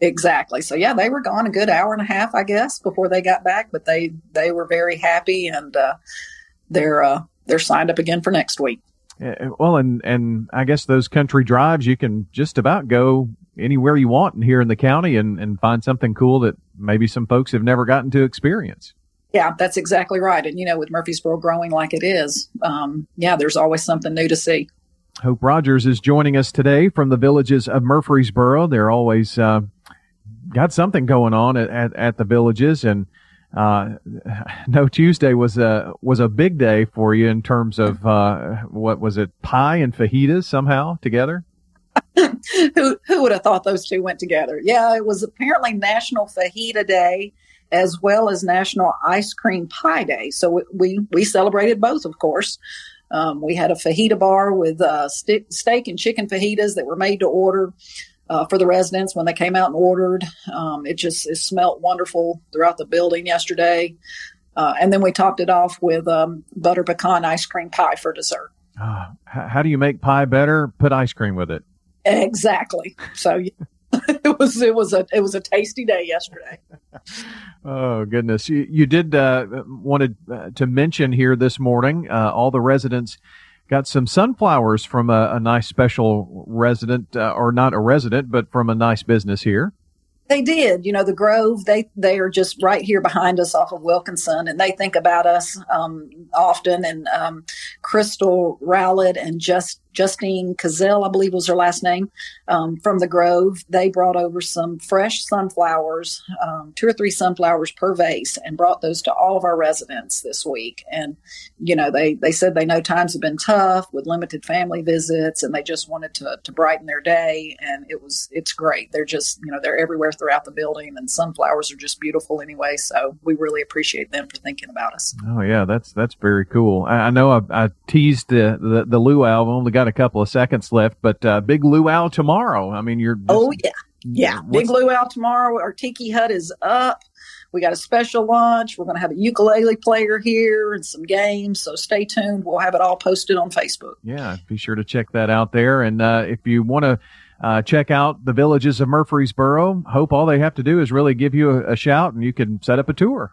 Exactly. So yeah, they were gone a good hour and a half, I guess, before they got back. But they they were very happy and uh, they're uh, they're signed up again for next week. Uh, Well, and and I guess those country drives you can just about go anywhere you want here in the county and and find something cool that maybe some folks have never gotten to experience. Yeah, that's exactly right. And you know, with Murfreesboro growing like it is, um, yeah, there's always something new to see. Hope Rogers is joining us today from the villages of Murfreesboro. They're always uh, got something going on at, at, at the villages, and uh, (laughs) no Tuesday was a was a big day for you in terms of uh, what was it pie and fajitas somehow together. (laughs) who who would have thought those two went together? Yeah, it was apparently National Fajita Day as well as National Ice Cream Pie Day. So we we, we celebrated both, of course. Um, we had a fajita bar with uh, st- steak and chicken fajitas that were made to order uh, for the residents when they came out and ordered. Um, it just it smelt wonderful throughout the building yesterday. Uh, and then we topped it off with um, butter pecan ice cream pie for dessert. Ah, how do you make pie better? Put ice cream with it. Exactly. So (laughs) it was it was a it was a tasty day yesterday. (laughs) Oh goodness! You you did uh, wanted uh, to mention here this morning. Uh, all the residents got some sunflowers from a, a nice special resident, uh, or not a resident, but from a nice business here. They did, you know, the Grove. They they are just right here behind us, off of Wilkinson, and they think about us um, often. And um, Crystal Rowlett and just Justine Cazell, I believe was her last name, um, from the Grove. They brought over some fresh sunflowers, um, two or three sunflowers per vase, and brought those to all of our residents this week. And you know, they they said they know times have been tough with limited family visits, and they just wanted to to brighten their day. And it was it's great. They're just you know they're everywhere throughout the building, and sunflowers are just beautiful anyway. So we really appreciate them for thinking about us. Oh yeah, that's that's very cool. I, I know I, I teased the, the the luau. I've only got a couple of seconds left, but uh, big luau tomorrow. I mean, you're just, Oh yeah, yeah. Big luau tomorrow. Our tiki hut is up. We got a special lunch. We're going to have a ukulele player here and some games. So stay tuned. We'll have it all posted on Facebook. Yeah, be sure to check that out there. And uh, if you want to uh, check out the villages of Murfreesboro, hope all they have to do is really give you a, a shout, and you can set up a tour.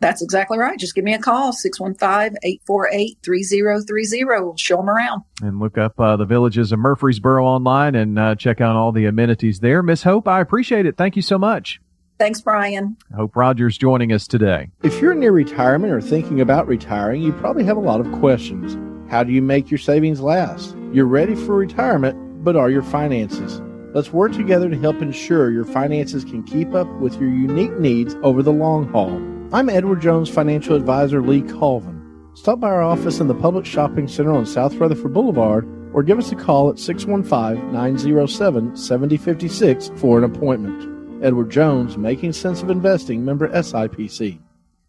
That's exactly right. Just give me a call, 615-848-3030. We'll show them around. And look up uh, the villages of Murfreesboro online and uh, check out all the amenities there. Miss Hope, I appreciate it. Thank you so much. Thanks, Brian. Hope Rogers joining us today. If you're near retirement or thinking about retiring, you probably have a lot of questions. How do you make your savings last? You're ready for retirement, but are your finances? Let's work together to help ensure your finances can keep up with your unique needs over the long haul. I'm Edward Jones financial advisor Lee Colvin. Stop by our office in the Publix Shopping Center on South Rutherford Boulevard or give us a call at 615 907 7056 for an appointment. Edward Jones, Making Sense of Investing, member SIPC.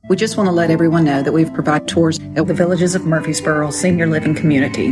We just want to let everyone know that we've provided tours at the Villages of Murfreesboro Senior Living Community.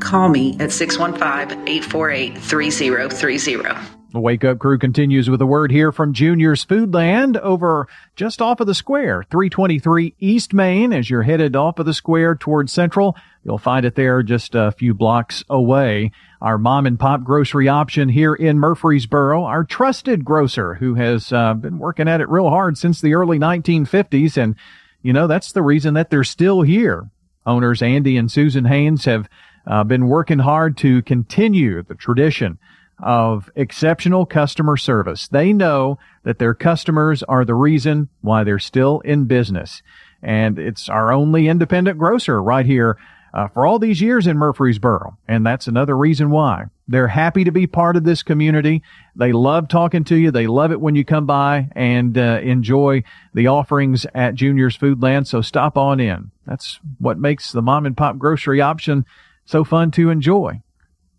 Call me at 615 848 3030. The Wake Up Crew continues with a word here from Junior's Foodland over just off of the square, 323 East Main. As you're headed off of the square towards Central, you'll find it there just a few blocks away. Our mom and pop grocery option here in Murfreesboro, our trusted grocer who has uh, been working at it real hard since the early 1950s. And, you know, that's the reason that they're still here. Owners Andy and Susan Haynes have uh, been working hard to continue the tradition of exceptional customer service. They know that their customers are the reason why they're still in business. And it's our only independent grocer right here uh, for all these years in Murfreesboro. And that's another reason why. They're happy to be part of this community. They love talking to you. They love it when you come by and uh, enjoy the offerings at Junior's Foodland. So stop on in. That's what makes the mom and pop grocery option so fun to enjoy.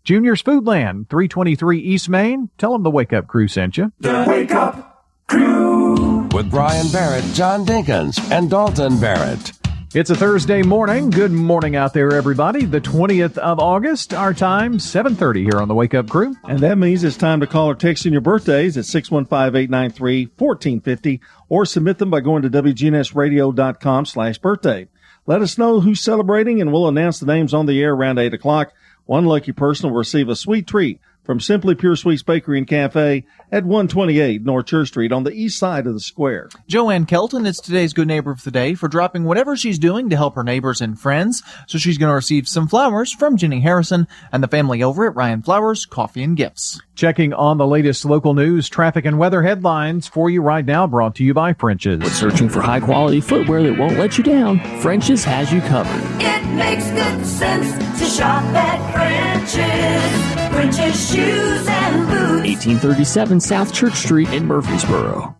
Junior's Foodland, 323 East Main. Tell them the Wake Up Crew sent you. The Wake Up Crew. With Brian Barrett, John Dinkins, and Dalton Barrett. It's a Thursday morning. Good morning out there, everybody. The 20th of August, our time, 7.30 here on the Wake Up Crew. And that means it's time to call or text in your birthdays at 615-893-1450 or submit them by going to WGNSradio.com slash birthday. Let us know who's celebrating and we'll announce the names on the air around 8 o'clock. One lucky person will receive a sweet treat from Simply Pure Sweets Bakery and Cafe at 128 North Church Street on the east side of the square. Joanne Kelton is today's good neighbor of the day for dropping whatever she's doing to help her neighbors and friends. So she's going to receive some flowers from Jenny Harrison and the family over at Ryan Flowers Coffee and Gifts. Checking on the latest local news, traffic, and weather headlines for you right now, brought to you by French's. When searching for high quality footwear that won't let you down, French's has you covered. It makes good sense to shop at French's. Shoes and boots. 1837 South Church Street in Murfreesboro.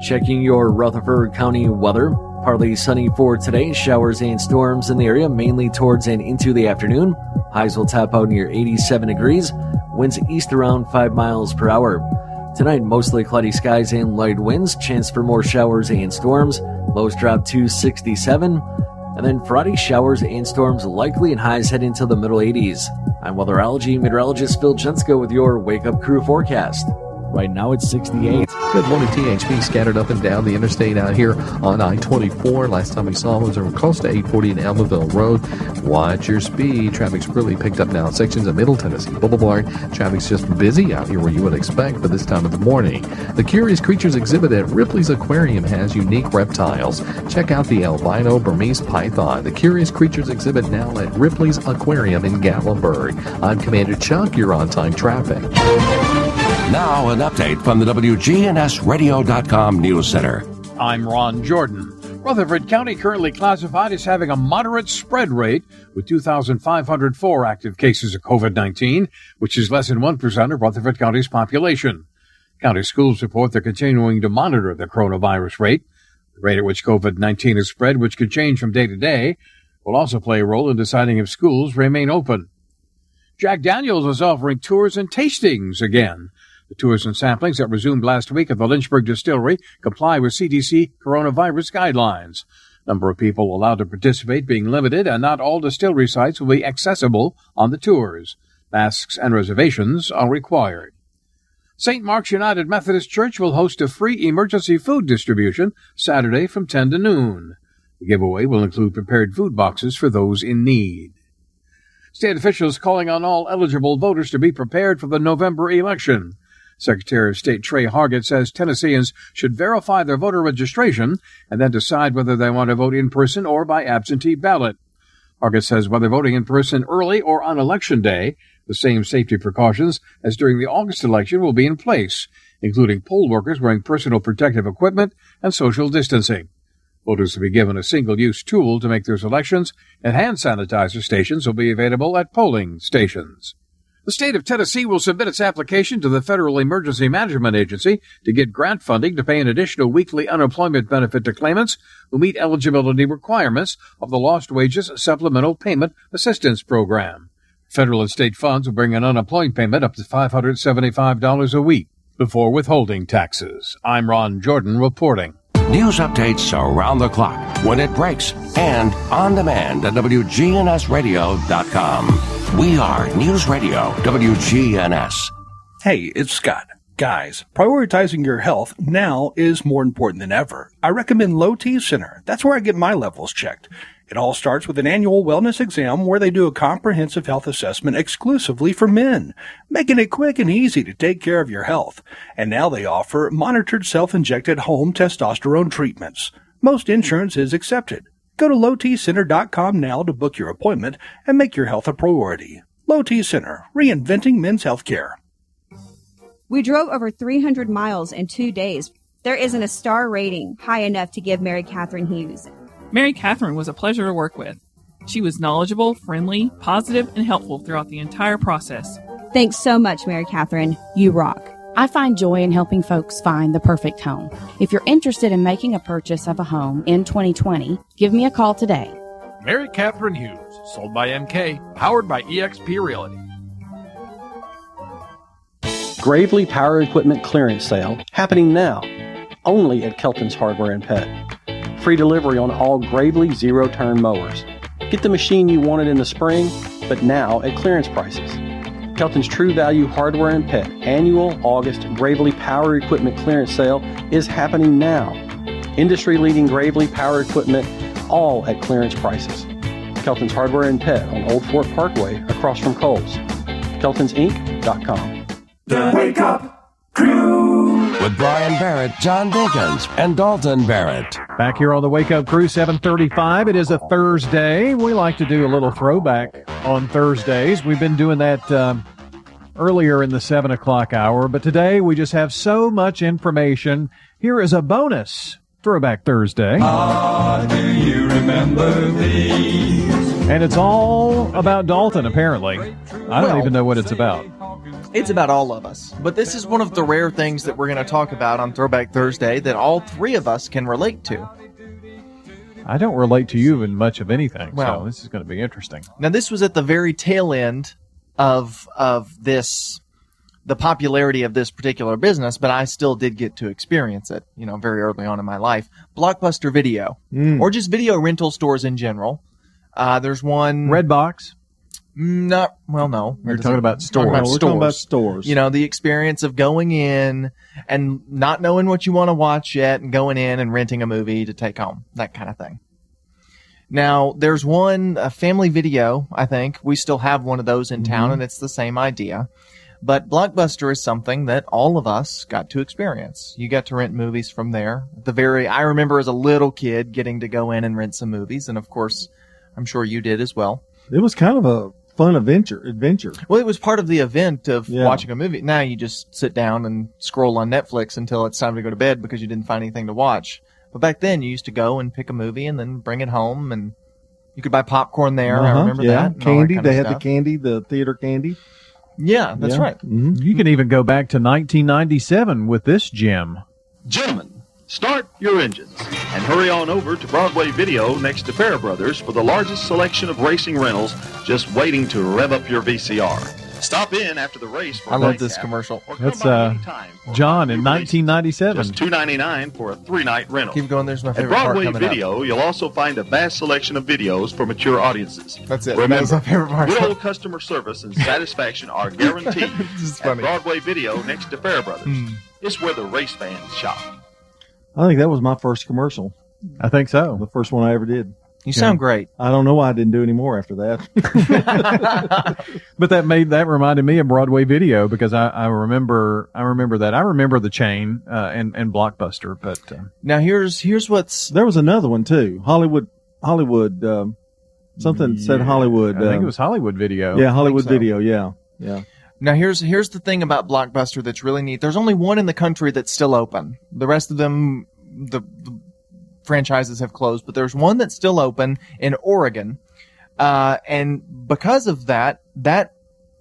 Checking your Rutherford County weather. Partly sunny for today. Showers and storms in the area, mainly towards and into the afternoon. Highs will top out near 87 degrees. Winds east around 5 miles per hour. Tonight, mostly cloudy skies and light winds. Chance for more showers and storms. Lows drop to 67. And then Friday, showers and storms likely and highs head into the middle 80s. I'm weatherology meteorologist Phil Jensko with your Wake Up Crew forecast. Right now it's 68. Good morning, THP. Scattered up and down the interstate out here on I 24. Last time we saw was close to 840 in Almaville Road. Watch your speed. Traffic's really picked up now sections of Middle Tennessee Boulevard. Traffic's just busy out here where you would expect for this time of the morning. The Curious Creatures exhibit at Ripley's Aquarium has unique reptiles. Check out the albino Burmese python. The Curious Creatures exhibit now at Ripley's Aquarium in Gatlinburg. I'm Commander Chuck. You're on time traffic. Now, an update from the WGNSradio.com News Center. I'm Ron Jordan. Rutherford County currently classified as having a moderate spread rate with 2,504 active cases of COVID 19, which is less than 1% of Rutherford County's population. County schools report they're continuing to monitor the coronavirus rate. The rate at which COVID 19 is spread, which could change from day to day, will also play a role in deciding if schools remain open. Jack Daniels is offering tours and tastings again. The tours and samplings that resumed last week at the Lynchburg Distillery comply with CDC coronavirus guidelines. Number of people allowed to participate being limited, and not all distillery sites will be accessible on the tours. Masks and reservations are required. St. Mark's United Methodist Church will host a free emergency food distribution Saturday from 10 to noon. The giveaway will include prepared food boxes for those in need. State officials calling on all eligible voters to be prepared for the November election. Secretary of State Tre Hargett says Tennesseans should verify their voter registration and then decide whether they want to vote in person or by absentee ballot. Hargett says whether voting in person early or on election day, the same safety precautions as during the August election will be in place, including poll workers wearing personal protective equipment and social distancing. Voters will be given a single-use tool to make their selections, and hand sanitizer stations will be available at polling stations. The state of Tennessee will submit its application to the Federal Emergency Management Agency to get grant funding to pay an additional weekly unemployment benefit to claimants who meet eligibility requirements of the Lost Wages Supplemental Payment Assistance Program. Federal and state funds will bring an unemployment payment up to $575 a week before withholding taxes. I'm Ron Jordan reporting. News updates around the clock, when it breaks, and on demand at WGNSradio.com. We are News Radio WGNS. Hey, it's Scott. Guys, prioritizing your health now is more important than ever. I recommend Low T Center. That's where I get my levels checked. It all starts with an annual wellness exam where they do a comprehensive health assessment exclusively for men, making it quick and easy to take care of your health. And now they offer monitored self-injected home testosterone treatments. Most insurance is accepted. Go to lowtcenter.com now to book your appointment and make your health a priority. Low T Center, reinventing men's health care. We drove over 300 miles in two days. There isn't a star rating high enough to give Mary Catherine Hughes. Mary Catherine was a pleasure to work with. She was knowledgeable, friendly, positive, and helpful throughout the entire process. Thanks so much, Mary Catherine. You rock. I find joy in helping folks find the perfect home. If you're interested in making a purchase of a home in 2020, give me a call today. Mary Catherine Hughes, sold by MK, powered by eXp Realty. Gravely Power Equipment Clearance Sale happening now, only at Kelton's Hardware and Pet. Free delivery on all Gravely zero turn mowers. Get the machine you wanted in the spring, but now at clearance prices. Kelton's True Value Hardware and Pet annual August Gravely Power Equipment clearance sale is happening now. Industry leading Gravely Power Equipment, all at clearance prices. Kelton's Hardware and Pet on Old Fort Parkway across from Kohl's. Kelton'sInc.com. Wake Up Crew with Brian Barrett, John Dinkins, and Dalton Barrett. Back here on the Wake Up Crew, 735. It is a Thursday. We like to do a little throwback on Thursdays. We've been doing that um, earlier in the 7 o'clock hour, but today we just have so much information. Here is a bonus Throwback Thursday. Ah, do you remember these? And it's all about Dalton, apparently. I don't Well- even know what it's about. It's about all of us. But this is one of the rare things that we're going to talk about on Throwback Thursday that all three of us can relate to. I don't relate to you in much of anything, Well- so this is going to be interesting. Now, this was at the very tail end of of this, the popularity of this particular business, but I still did get to experience it. You know, very early on in my life. Blockbuster Video, Mm. or just video rental stores in general. Uh, there's one Redbox. Not well, no. You're talking about talking stores. about No, we're talking about stores. You know, the experience of going in and not knowing what you want to watch yet, and going in and renting a movie to take home, that kind of thing. Now, there's one a family video. I think we still have one of those in town, Mhm. and it's the same idea. But Blockbuster is something that all of us got to experience. You got to rent movies from there. The very I remember as a little kid getting to go in and rent some movies, and of course, I'm sure you did as well. It was kind of a fun adventure. Adventure. Well, it was part of the event of Yeah. watching a movie. Now you just sit down and scroll on Netflix until it's time to go to bed because you didn't find anything to watch. But back then, you used to go and pick a movie and then bring it home, and you could buy popcorn there. I Uh-huh, remember yeah. that. and all that Candy. They had stuff. the candy, the theater candy. Yeah, that's right. You can even go back to 1997 with this gem. Gentlemen, start your engines and hurry on over to Broadway Video next to Fair Brothers for the largest selection of racing rentals just waiting to rev up your VCR. Stop in after the race for I a love nightcap this commercial. That's by uh, John in 1997. Just two ninety nine for a three night rental. Keep going. There's my At favorite part Broadway coming up. Video, you'll also find a vast selection of videos for mature audiences. That's it. Remember, That's my favorite part. good old customer service and satisfaction are (laughs) guaranteed This is at. Broadway Video next to Fair Brothers. Hmm. It's where the race fans shop. I think that was my first commercial. I think so. The first one I ever did. You sound great. I don't know why I didn't do any more after that. (laughs) (laughs) But that made that reminded me of Broadway Video because I, I remember I remember that I remember the chain uh, and and Blockbuster. But uh, Now here's here's what's there was another one too. Hollywood, Hollywood, um, something said Hollywood. I think um, it was Hollywood Video. Yeah, Hollywood so. Video. Yeah, yeah. Now here's here's the thing about Blockbuster that's really neat. There's only one in the country that's still open. The rest of them, the, the franchises have closed, but there's one that's still open in Oregon. Uh, and because of that, that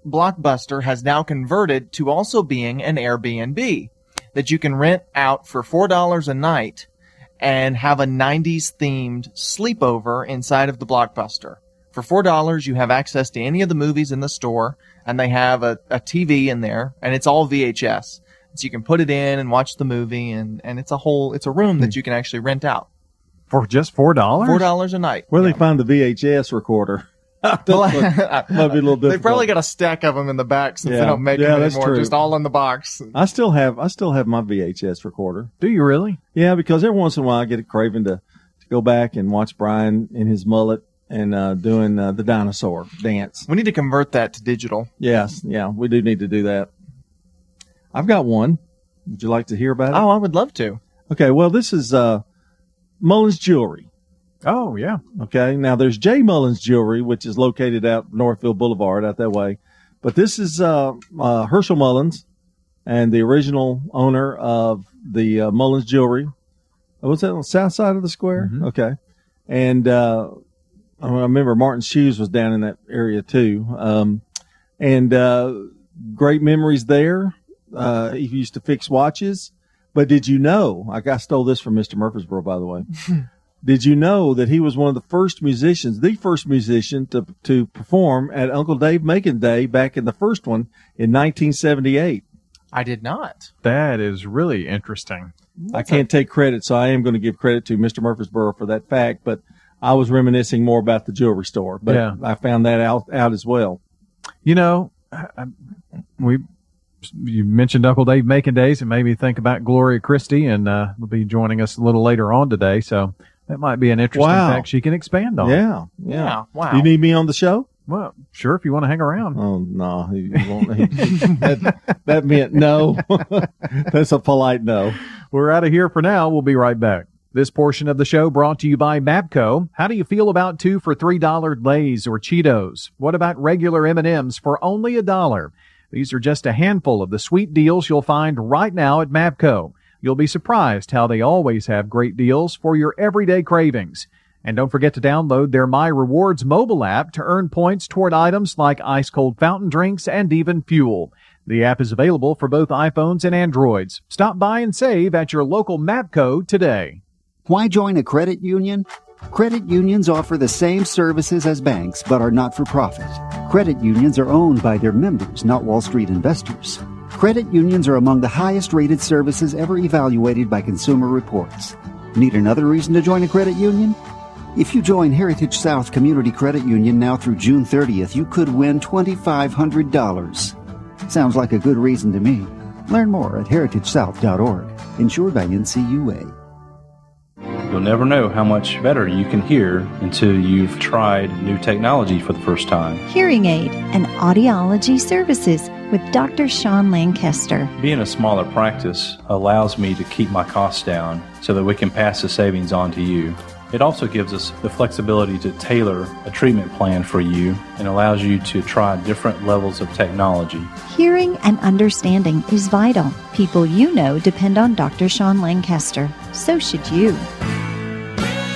Blockbuster has now converted to also being an Airbnb that you can rent out for four dollars a night and have a 90s themed sleepover inside of the Blockbuster. For four dollars, you have access to any of the movies in the store, and they have a, a TV in there, and it's all VHS. So you can put it in and watch the movie, and, and it's a whole it's a room that hmm. you can actually rent out. for just four dollars. Four dollars a night. Where do they find the VHS recorder? (laughs) (laughs) Might be a little They difficult. probably got a stack of them in the back since they don't make Yeah, them anymore. true. Just all in the box. I still have I still have my VHS recorder. Do you really? Yeah, because every once in a while I get a craving to, to go back and watch Brian in his mullet and uh, doing uh, the dinosaur dance. We need to convert that to digital. Yes, yeah, we do need to do that. I've got one. Would you like to hear about it? Oh, I would love to. Okay, well, this is uh, Mullins Jewelry. Oh yeah. Okay, now there's J Mullins Jewelry, which is located out Northfield Boulevard out that way, but this is uh, uh, Herschel Mullins and the original owner of the uh, Mullins Jewelry. Oh, Was that on the south side of the square? Okay, and uh, I remember Martin Shoes was down in that area too, um, and uh, great memories there. Uh, he used to fix watches. But did you know? Like I stole this from Mr. Murfreesboro, by the way. (laughs) Did you know that he was one of the first musicians, the first musician to to perform at Uncle Dave Macon Day back in the first one in 1978? I did not. That is really interesting. I can't take credit, so I am going to give credit to Mr. Murfreesboro for that fact. But I was reminiscing more about the jewelry store, but Yeah. I found that out out as well. You know, I- we you mentioned Uncle Dave Macon Days, and made me think about Gloria Christie, and uh, will be joining us a little later on today. So that might be an interesting Wow. fact she can expand on. Yeah, yeah. Wow. You need me on the show? Well, sure, if you want to hang around. Oh no, he won't. He, (laughs) that, that meant no. (laughs) That's a polite no. We're out of here for now. We'll be right back. This portion of the show brought to you by Mapco. How do you feel about two for three dollar Lay's or Cheetos? What about regular M and M's for only a dollar? These are just a handful of the sweet deals you'll find right now at Mapco. You'll be surprised how they always have great deals for your everyday cravings. And don't forget to download their My Rewards mobile app to earn points toward items like ice cold fountain drinks and even fuel. The app is available for both iPhones and Androids. Stop by and save at your local Mapco today. Why join a credit union? Credit unions offer the same services as banks but are not for profit. Credit unions are owned by their members, not Wall Street investors. Credit unions are among the highest rated services ever evaluated by Consumer Reports. Need another reason to join a credit union? If you join Heritage South Community Credit Union now through June 30th, you could win $2,500. Sounds like a good reason to me. Learn more at heritagesouth.org. Insured by NCUA. You'll never know how much better you can hear until you've tried new technology for the first time. Hearing Aid and Audiology Services with Dr. Sean Lancaster. Being a smaller practice allows me to keep my costs down so that we can pass the savings on to you. It also gives us the flexibility to tailor a treatment plan for you and allows you to try different levels of technology. Hearing and understanding is vital. People you know depend on Dr. Sean Lancaster. So should you.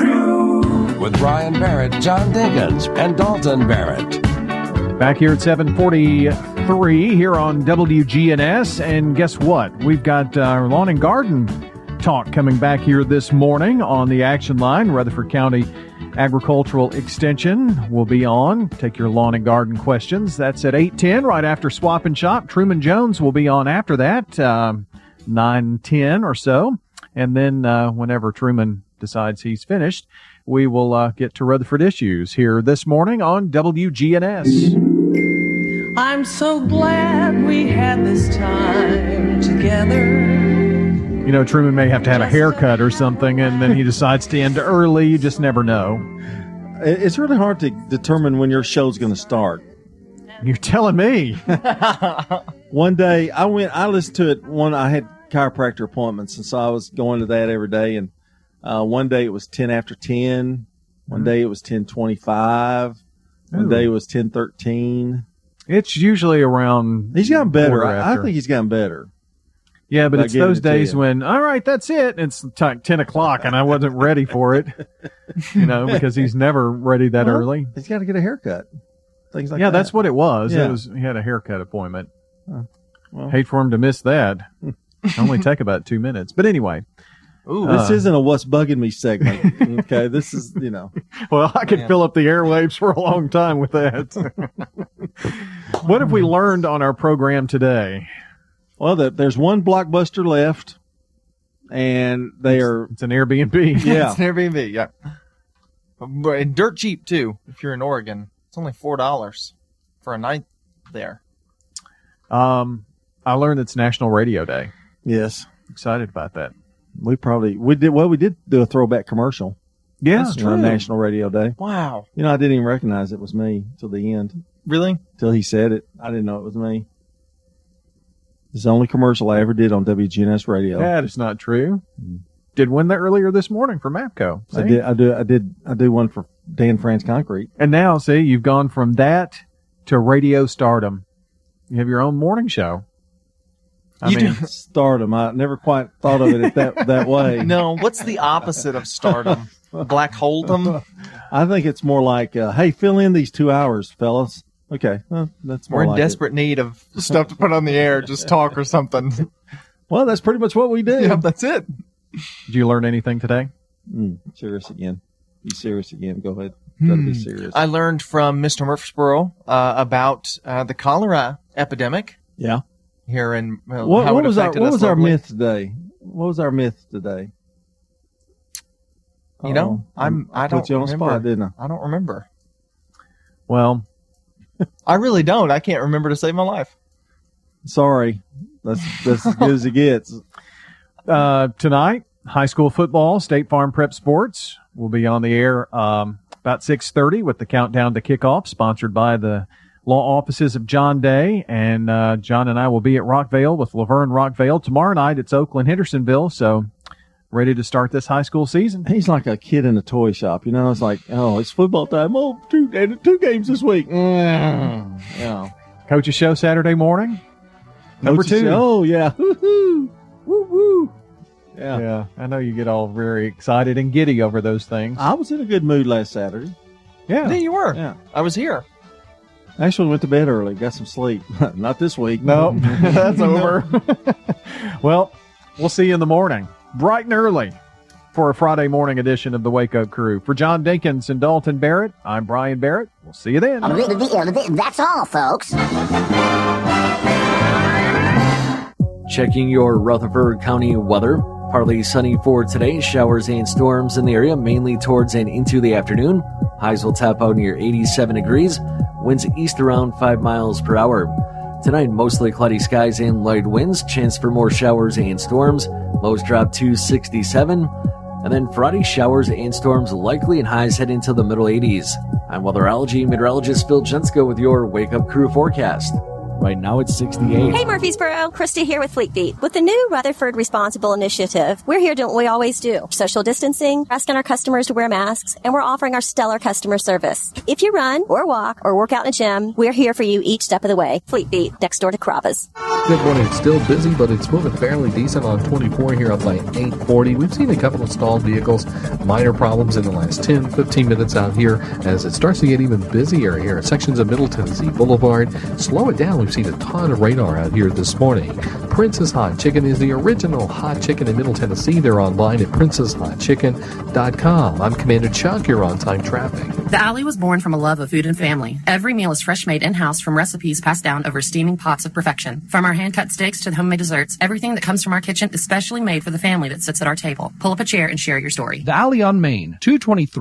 With Brian Barrett, John Dinkins, and Dalton Barrett. Back here at 743 here on WGNS. And guess what? We've got uh, lawn and garden talk coming back here this morning on the action line. Rutherford County Agricultural Extension will be on. Take your lawn and garden questions. That's at 810 right after Swap and Shop. Truman Jones will be on after that, um, 910 or so. And then uh, whenever Truman decides he's finished, we will uh, get to Rutherford Issues here this morning on WGNS. I'm so glad we had this time together. You know, Truman may have to have a haircut or something, and then he (laughs) decides to end early. You just never know. It's really hard to determine when your show's going to start. You're telling me. (laughs) one day I went, I listened to it. One, I had chiropractor appointments, and so I was going to that every day. And uh, one day it was ten after ten. One Mhm. day it was ten twenty-five. One Ooh. day it was ten thirteen. It's usually around. He's gotten better. I, I think he's gotten better. Yeah, but it's those days you. when, all right, that's it. It's t- 10 o'clock and I wasn't ready for it, you know, because he's never ready that Well, early. He's got to get a haircut. Things like yeah, that. that's what it was. Yeah. It was. He had a haircut appointment. Oh, well. Hate for him to miss that. (laughs) Only take about two minutes. But anyway. Ooh, this Uh, isn't a "What's bugging me" segment. (laughs) Okay, this is you know. Well, I could Man. fill up the airwaves for a long time with that. (laughs) what have we learned on our program today? Well, the, there's one blockbuster left, and they are. It's an Airbnb. (laughs) Yeah. it's an Airbnb. Yeah, but and dirt cheap too. If you're in Oregon, it's only four dollars for a night there. Um, I learned it's National Radio Day. Yes, excited about that. We probably we did well. We did do a throwback commercial. Yeah, That's true. National Radio Day. Wow. You know, I didn't even recognize it was me till the end. Really? Till he said it, I didn't know it was me. It's the only commercial I ever did on WGNS Radio. That is not true. Did win that earlier this morning for Mapco. I did. I do. I did. I do one for Dan France Concrete. And now, see, you've gone from that to radio stardom. You have your own morning show. I You mean, do- (laughs) stardom. I never quite thought of it that that way. (laughs) No, what's the opposite of stardom? Black hold'em. I think it's more like, uh, hey, fill in these two hours, fellas. Okay, well, that's more We're in like it. desperate need of stuff to put on the air. Just talk or something. (laughs) Well, that's pretty much what we do. Yeah, that's it. Did you learn anything today? Mm, serious again. Be serious again. Go ahead. Try to be serious. I learned from Mr. Murfreesboro uh, about uh, the cholera epidemic yeah. Here in well, What, how what was our What was our myth today? What was our myth today? You know. I'm I don't you on remember. spot, didn't I? I don't remember. Well, I really don't. I can't remember to save my life. Sorry, that's that's as good as it gets. (laughs) Uh, tonight, high school football, State Farm Prep Sports will be on the air um, about 6.30 with the countdown to kickoff, sponsored by the law offices of John Day. And uh, John and I will be at Rockvale with LaVergne Rockvale. Tomorrow night, it's Oakland Hendersonville, so ready to start this high school season. He's like a kid in a toy shop. You know, it's like, oh, it's football time. Oh, two games this week. Mm, yeah. Coach's show Saturday morning. Number Coach's two. show. Oh yeah. Woo-hoo. Woo woo. Yeah. Yeah, I know you get all very excited and giddy over those things. I was in a good mood last Saturday. Yeah. Yeah, you were. Yeah. I was here. Actually, went to bed early. Got some sleep. (laughs) Not this week. No, (laughs) that's over. (laughs) well, we'll see you in the morning, bright and early, for a Friday morning edition of the Wake Up Crew. For John Dinkins and Dalton Barrett, I'm Brian Barrett. We'll see you then. That's all, folks. Checking your Rutherford County weather. Partly sunny for today. Showers and storms in the area, mainly towards and into the afternoon. Highs will top out near 87 degrees. Winds east around 5 miles per hour. Tonight, mostly cloudy skies and light winds. Chance for more showers and storms. Lows drop to 67. And then Friday, showers and storms likely and highs head into the middle 80s. I'm weatherology meteorologist Phil Jensko with your Wake Up Crew forecast. Right now it's 68. Hey Murfreesboro, Christy here with Fleet Feet. With the new Rutherford Responsible Initiative, we're here doing what we always do. Social distancing, asking our customers to wear masks, and we're offering our stellar customer service. If you run, or walk, or work out in a gym, we're here for you each step of the way. Fleet Feet, next door to Carrabba's. Good morning. It's still busy, but it's moving fairly decent on 24 here up by 840. We've seen a couple of stalled vehicles, minor problems in the last 10, 15 minutes out here as it starts to get even busier here at sections of Middle Tennessee Boulevard. Slow it down. We've seen a ton of radar out here this morning. Prince's Hot Chicken is the original hot chicken in Middle Tennessee. They're online at princesshotchicken.com. I'm Commander Chuck. You're on time traffic. The Alley was born from a love of food and family. Every meal is fresh made in house from recipes passed down over steaming pots of perfection. From our hand cut steaks to the homemade desserts, everything that comes from our kitchen is specially made for the family that sits at our table. Pull up a chair and share your story. The Alley on Main, 223.